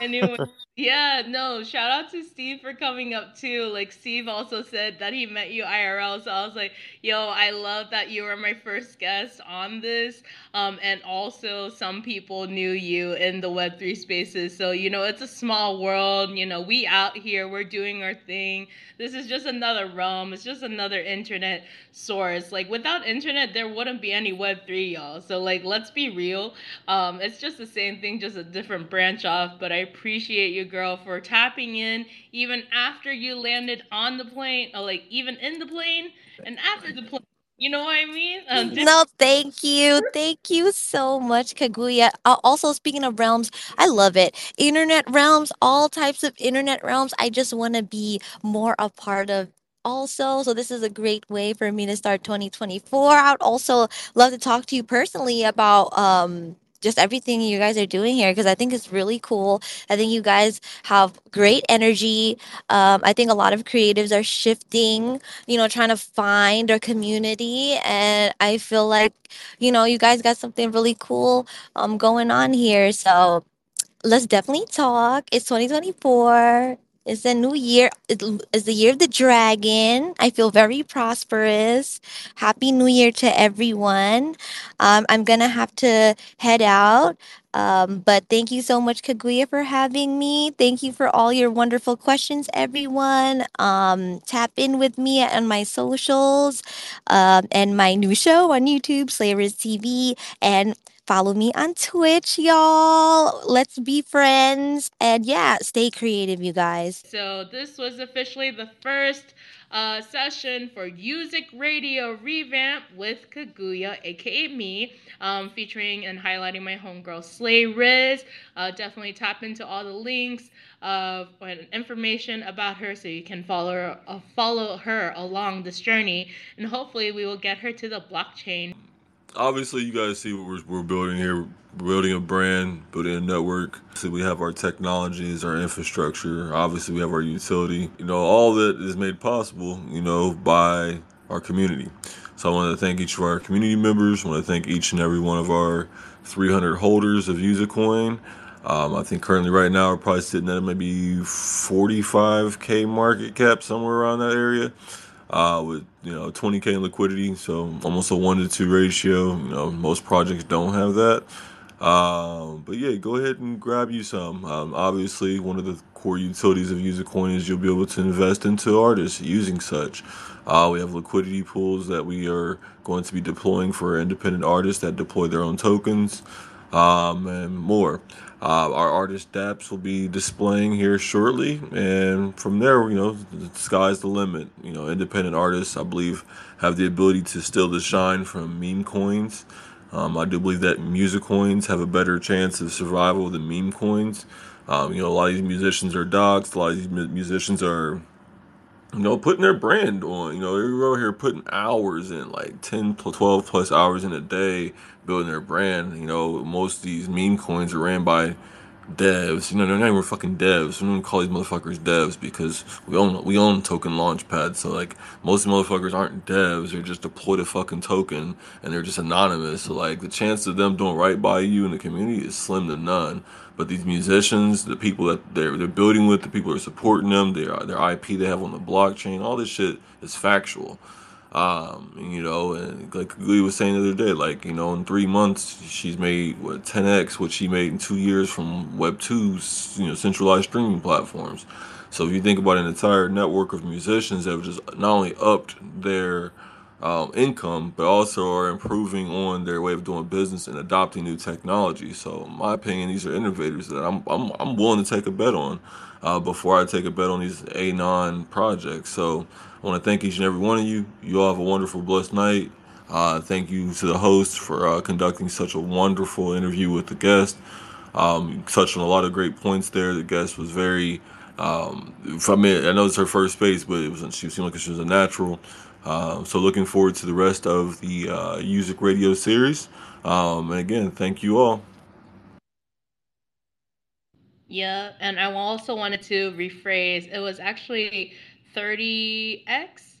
anyway, yeah, no, shout out to Steve for coming up too. Like Steve also said that he met you IRL, so I was like, yo, I love that you were my first guest on this. Um, and also some people knew you in the Web3 spaces. So, you know, it's a small world. You know, we out here, we're doing our thing. This is just another realm. It's just another internet source. Like without internet, there wouldn't be any Web3, y'all. So like, let's be real. Um, it's just the same thing, just a different branch off. But I appreciate you, girl, for tapping in even after you landed on the plane, or like even in the plane and after the plane. You know what I mean? Um, just- No, thank you. Thank you so much, Kaguya. Uh, also, speaking of realms, I love it. Internet realms, all types of internet realms. I just want to be more a part of also. So, this is a great way for me to start 2024. I would also love to talk to you personally about um just everything you guys are doing here because I think it's really cool. I think you guys have great energy. Um, I think a lot of creatives are shifting you know, trying to find our community. And I feel like, you know, you guys got something really cool um going on here. So let's definitely talk. It's 2024. It's a new year. It- It's the year of the dragon. I feel very prosperous. Happy New Year to everyone. Um, I'm gonna have to head out. Um, but thank you so much, Kaguya, for having me. Thank you for all your wonderful questions, everyone. Um, tap in with me on my socials um, and my new show on YouTube, Slayers TV, and follow me on Twitch, y'all. Let's be friends. And yeah, stay creative, you guys. So this was officially the first uh, session for USIC Radio Revamp with Kaguya, aka me, um, featuring and highlighting my homegirl Slayrizz. Uh, definitely tap into all the links of and information about her so you can follow her, uh, follow her along this journey, and hopefully we will get her to the blockchain. Obviously you guys see what we're, we're building here. We're building a brand building a network. So we have our technologies our infrastructure. Obviously we have our utility. You know all that is made possible you know by our community. So i want to thank each of our community members. I want to thank each and every one of our 300 holders of usercoin um, i think currently right now we're probably sitting at maybe 45k market cap somewhere around that area uh, with you know 20k in liquidity, so almost a one to two ratio. You know, most projects don't have that. Um, but yeah, go ahead and grab you some. Um, obviously, one of the core utilities of Usercoin is you'll be able to invest into artists using such. Uh, we have liquidity pools that we are going to be deploying for independent artists that deploy their own tokens um, and more. Uh, our artist dApps will be displaying here shortly, and from there, you know, the sky's the limit. You know, independent artists, I believe, have the ability to still to shine from meme coins. Um, I do believe that music coins have a better chance of survival than meme coins. Um, you know, a lot of these musicians are dogs. A lot of these mu- musicians are you know, putting their brand on. You know, they're over here putting hours in, like 10, pl- 12 plus hours in a day building their brand. You know, most of these meme coins are ran by devs. You know, they're not even fucking devs. We don't call these motherfuckers devs because we own we own token launchpad. So like most motherfuckers aren't devs. They're just deployed a fucking token and they're just anonymous. So like the chance of them doing right by you in the community is slim to none. But these musicians, the people that they're they're building with, the people that are supporting them, their their IP they have on the blockchain, all this shit is factual. Um, you know, and like Lee was saying the other day, like, you know, in three months she's made what 10x what she made in two years from Web 2's, you know, centralized streaming platforms. So if you think about an entire network of musicians that have just not only upped their um, income, but also are improving on their way of doing business and adopting new technology. So, in my opinion, these are innovators that I'm I'm, I'm willing to take a bet on uh, before I take a bet on these anon projects. So, I want to thank each and every one of you. You all have a wonderful, blessed night. Uh, thank you to the host for uh, conducting such a wonderful interview with the guest. Um, touched on a lot of great points there. The guest was very, um, I mean, I know it's her first space, but it was she seemed like she was a natural. Uh, so looking forward to the rest of the uh, USIC Radio series. Um, and again, thank you all. Yeah, and I also wanted to rephrase. It was actually 30x.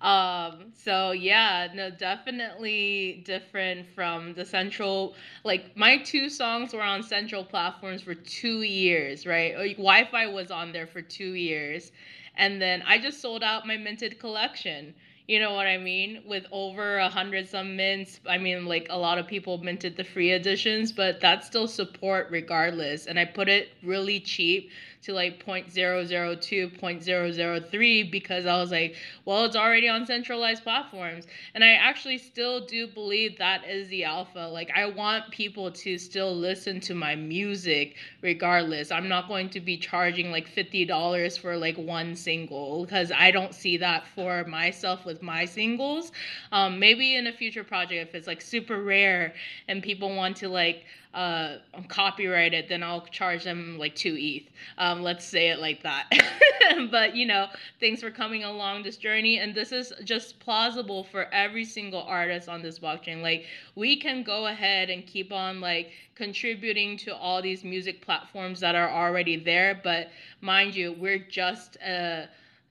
Um, so yeah, no, definitely different from the central. Like my two songs were on central platforms for two years, right? Like, Wi-Fi was on there for two years, and then I just sold out my minted collection. You know what I mean? With over a hundred some mints. I mean, like a lot of people minted the free editions, but that's still support regardless. And I put it really cheap to like 0.002, 0.003 because I was like, well, it's already on centralized platforms. And I actually still do believe that is the alpha. Like, I want people to still listen to my music regardless. I'm not going to be charging like $50 for like one single because I don't see that for myself with my singles. Um, maybe in a future project, if it's like super rare and people want to like, uh, copyright it, then I'll charge them like two ETH. Um, Um, let's say it like that. [laughs] but you know, thanks for coming along this journey, and this is just plausible for every single artist on this blockchain. Like we can go ahead and keep on like contributing to all these music platforms that are already there, but mind you, we're just a,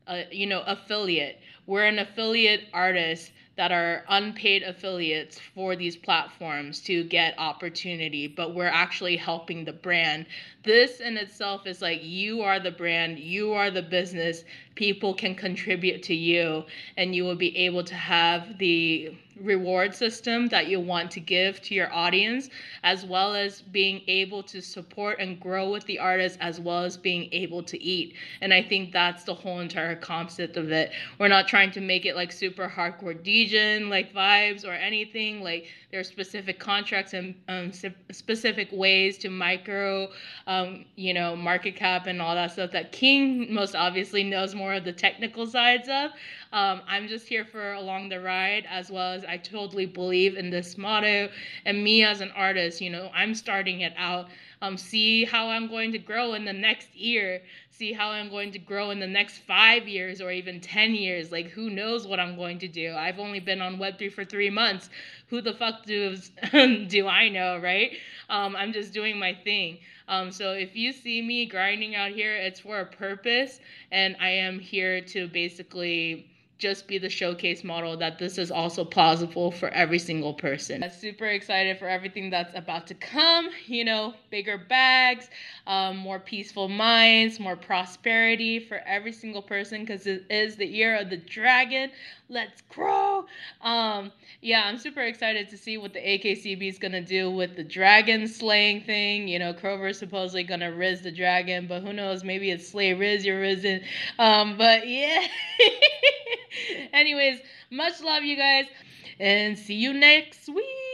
a you know affiliate. We're an affiliate artist that are unpaid affiliates for these platforms to get opportunity, but we're actually helping the brand. This in itself is like you are the brand, you are the business, people can contribute to you, and you will be able to have the reward system that you want to give to your audience, as well as being able to support and grow with the artist, as well as being able to eat. And I think that's the whole entire concept of it. We're not trying to make it like super hardcore DJ like vibes or anything. Like there are specific contracts and um, specific ways to micro, um, you know, market cap and all that stuff that King most obviously knows more of the technical sides of. Um, I'm just here for along the ride, as well as I totally believe in this motto. And me as an artist, you know, I'm starting it out. Um, see how I'm going to grow in the next year. See how I'm going to grow in the next five years or even 10 years. Like, who knows what I'm going to do? I've only been on Web3 for three months. Who the fuck do, [laughs] do I know, right? Um, I'm just doing my thing. Um, so if you see me grinding out here, it's for a purpose. And I am here to basically just be the showcase model that this is also plausible for every single person. I'm super excited for everything that's about to come. You know, bigger bags, um, more peaceful minds, more prosperity for every single person because it is the year of the dragon. Let's grow. Um, yeah, I'm super excited to see what the AKCB is gonna do with the dragon slaying thing. You know, Krover's supposedly gonna riz the dragon, but who knows? Maybe it's slay riz you're risen. Um, but yeah. [laughs] Anyways, much love, you guys, and see you next week.